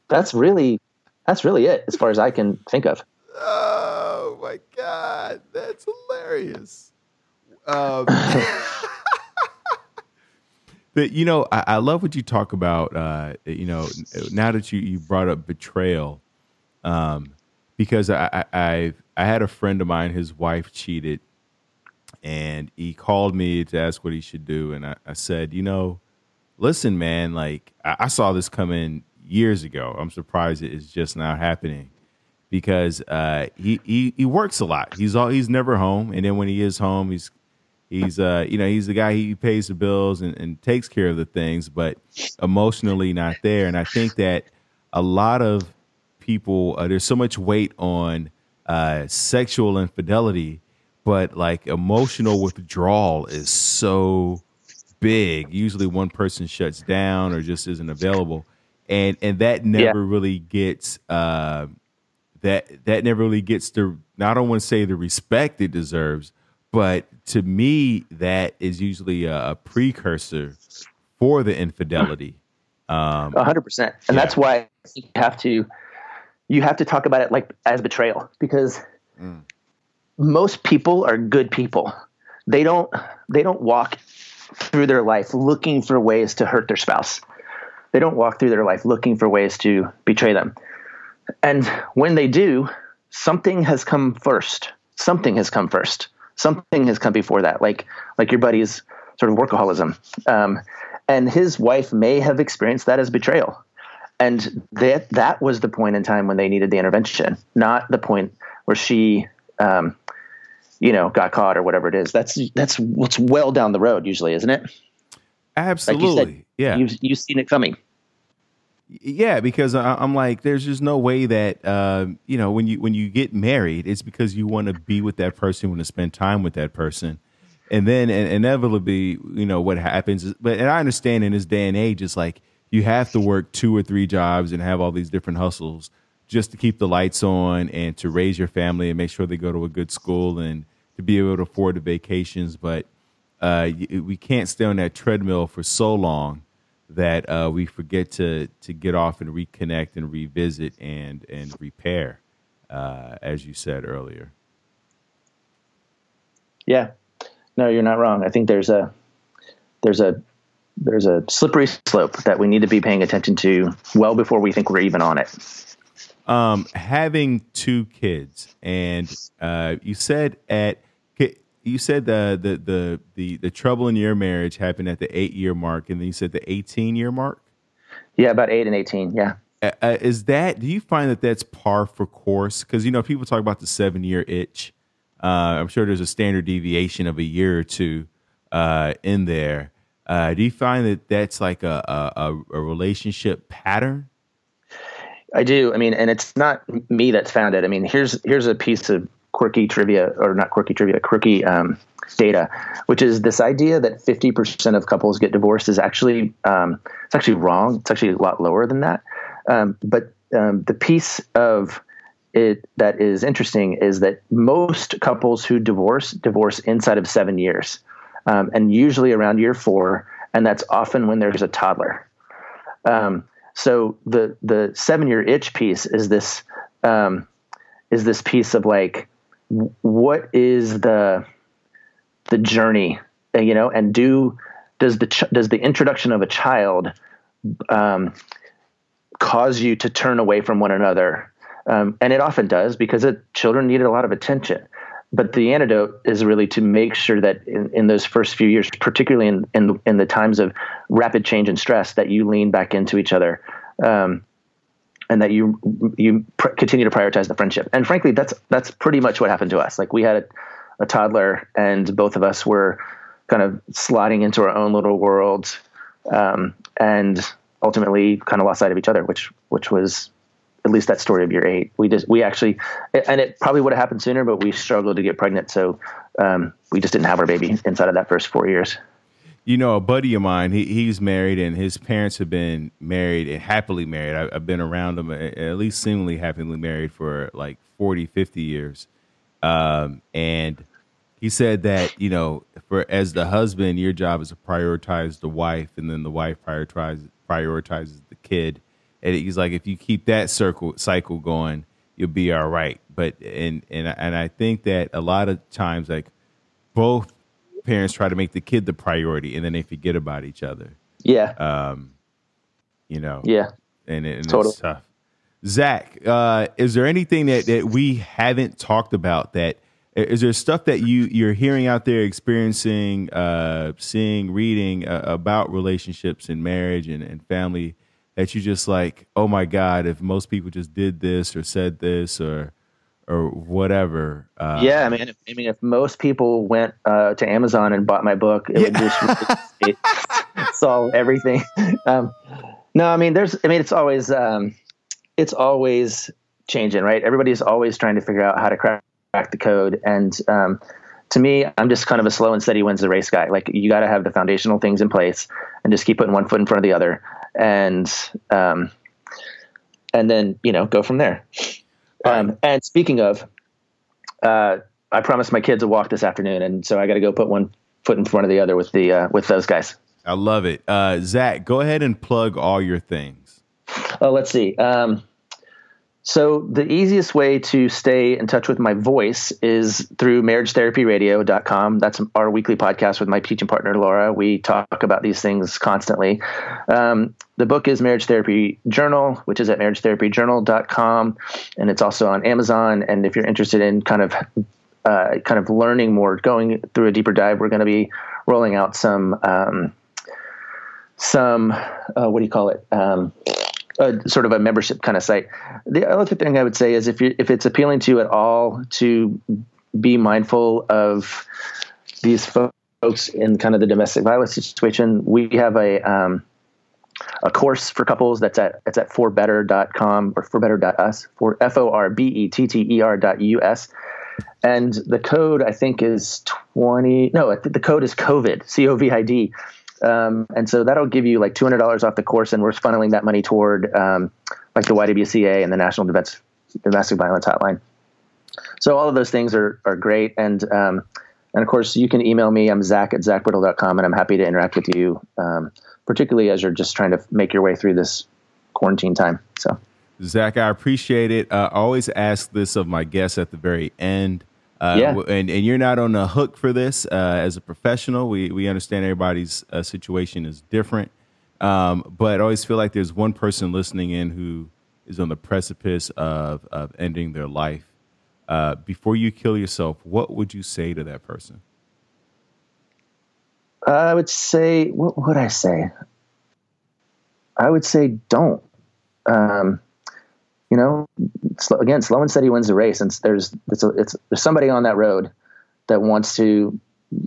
that's really that's really it as far as I can think of. Oh my god, that's hilarious. Um, but you know, I, I, love what you talk about. Uh, you know, now that you you brought up betrayal, um, because I, I I I had a friend of mine, his wife cheated, and he called me to ask what he should do, and I, I said, you know, listen, man, like I, I saw this come in years ago. I'm surprised it is just now happening because uh, he, he he works a lot. He's all he's never home, and then when he is home, he's he's uh you know he's the guy he pays the bills and, and takes care of the things, but emotionally not there. And I think that a lot of people uh, there's so much weight on uh, sexual infidelity, but like emotional withdrawal is so big. Usually, one person shuts down or just isn't available and and that never yeah. really gets uh, that that never really gets the I don't want to say the respect it deserves, but to me that is usually a, precursor for the infidelity. Um, a hundred percent, and yeah. that's why you have to you have to talk about it like as betrayal because mm. most people are good people. They don't they don't walk through their life looking for ways to hurt their spouse they don't walk through their life looking for ways to betray them. And when they do, something has come first. Something has come first. Something has come before that. Like like your buddy's sort of workaholism. Um, and his wife may have experienced that as betrayal. And that that was the point in time when they needed the intervention, not the point where she, um, you know, got caught or whatever it is. That's that's what's well down the road usually, isn't it? Absolutely. Like said, yeah. You've, you've seen it coming. Yeah, because I'm like, there's just no way that uh, you know when you when you get married, it's because you want to be with that person, want to spend time with that person, and then inevitably, you know what happens. Is, but and I understand in this day and age, it's like you have to work two or three jobs and have all these different hustles just to keep the lights on and to raise your family and make sure they go to a good school and to be able to afford the vacations. But uh, we can't stay on that treadmill for so long that uh, we forget to to get off and reconnect and revisit and and repair, uh, as you said earlier. Yeah, no, you're not wrong. I think there's a there's a there's a slippery slope that we need to be paying attention to well before we think we're even on it. Um, having two kids, and uh, you said at you said the, the the the the trouble in your marriage happened at the eight year mark, and then you said the eighteen year mark. Yeah, about eight and eighteen. Yeah. Uh, uh, is that? Do you find that that's par for course? Because you know people talk about the seven year itch. Uh, I'm sure there's a standard deviation of a year or two uh, in there. Uh, do you find that that's like a, a, a relationship pattern? I do. I mean, and it's not me that's found it. I mean, here's here's a piece of quirky trivia, or not quirky trivia, quirky um, data, which is this idea that 50% of couples get divorced is actually um, it's actually wrong. It's actually a lot lower than that. Um, but um, the piece of it that is interesting is that most couples who divorce divorce inside of seven years, um, and usually around year four, and that's often when there's a toddler. Um, so the the seven year itch piece is this is this piece of like what is the the journey uh, you know and do does the ch- does the introduction of a child um, cause you to turn away from one another? Um, and it often does because it, children need a lot of attention. But the antidote is really to make sure that in, in those first few years particularly in, in, in the times of rapid change and stress that you lean back into each other. Um, and that you you pr- continue to prioritize the friendship. And frankly, that's that's pretty much what happened to us. Like we had a, a toddler, and both of us were kind of sliding into our own little worlds, um, and ultimately kind of lost sight of each other, which which was at least that story of year eight. We just we actually, and it probably would have happened sooner, but we struggled to get pregnant, so um, we just didn't have our baby inside of that first four years you know, a buddy of mine, he, he's married and his parents have been married and happily married. I, have been around them, at least seemingly happily married for like 40, 50 years. Um, and he said that, you know, for as the husband, your job is to prioritize the wife and then the wife prioritizes, prioritizes the kid. And he's like, if you keep that circle cycle going, you'll be all right. But, and, and, and I think that a lot of times, like both parents try to make the kid the priority and then they forget about each other. Yeah. Um, you know. Yeah. And, it, and totally. it's tough. Zach, uh, is there anything that, that we haven't talked about that is there stuff that you you're hearing out there, experiencing, uh, seeing, reading uh, about relationships and marriage and, and family that you just like, oh my God, if most people just did this or said this or or whatever. Uh, yeah, I mean, I mean, if most people went uh, to Amazon and bought my book, it yeah. would just it, solve everything. Um, no, I mean, there's, I mean, it's always, um, it's always changing, right? Everybody's always trying to figure out how to crack, crack the code, and um, to me, I'm just kind of a slow and steady wins the race guy. Like you got to have the foundational things in place and just keep putting one foot in front of the other, and um, and then you know go from there. Um, and speaking of, uh, I promised my kids a walk this afternoon, and so I got to go put one foot in front of the other with the uh, with those guys. I love it, uh, Zach. Go ahead and plug all your things. Oh, let's see. Um, so the easiest way to stay in touch with my voice is through marriagetherapyradio.com. That's our weekly podcast with my teaching partner, Laura. We talk about these things constantly. Um, the book is Marriage Therapy Journal, which is at marriagetherapyjournal.com. And it's also on Amazon. And if you're interested in kind of uh, kind of learning more, going through a deeper dive, we're going to be rolling out some um, some uh, what do you call it? Um, sort of a membership kind of site. The other thing I would say is if you if it's appealing to you at all to be mindful of these folks in kind of the domestic violence situation, we have a um, a course for couples that's at it's at forbetter.com or forbetter.us for f o r b e t t e r dot u s and the code I think is 20 no the code is covid c o v i d um, and so that'll give you like $200 off the course, and we're funneling that money toward um, like the YWCA and the National Defense Domestic Violence Hotline. So all of those things are are great, and um, and of course you can email me. I'm Zach at zachbrittle.com, and I'm happy to interact with you, um, particularly as you're just trying to make your way through this quarantine time. So. Zach, I appreciate it. Uh, I always ask this of my guests at the very end. Uh, yeah. and, and you're not on the hook for this uh, as a professional. We, we understand everybody's uh, situation is different. Um, but I always feel like there's one person listening in who is on the precipice of, of ending their life. Uh, before you kill yourself, what would you say to that person? I would say, what would I say? I would say don't. Um, you know, again, slow and steady wins the race. And there's it's, a, it's there's somebody on that road that wants to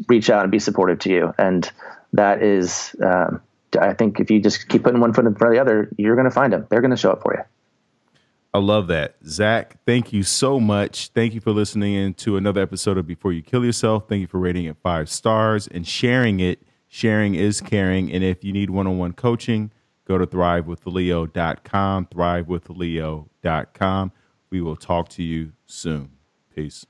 reach out and be supportive to you, and that is, um, I think, if you just keep putting one foot in front of the other, you're going to find them. They're going to show up for you. I love that. Zach, thank you so much. Thank you for listening in to another episode of Before You Kill Yourself. Thank you for rating it five stars and sharing it. Sharing is caring. And if you need one on one coaching, go to thrivewithleo.com, thrivewithleo.com. We will talk to you soon. Peace.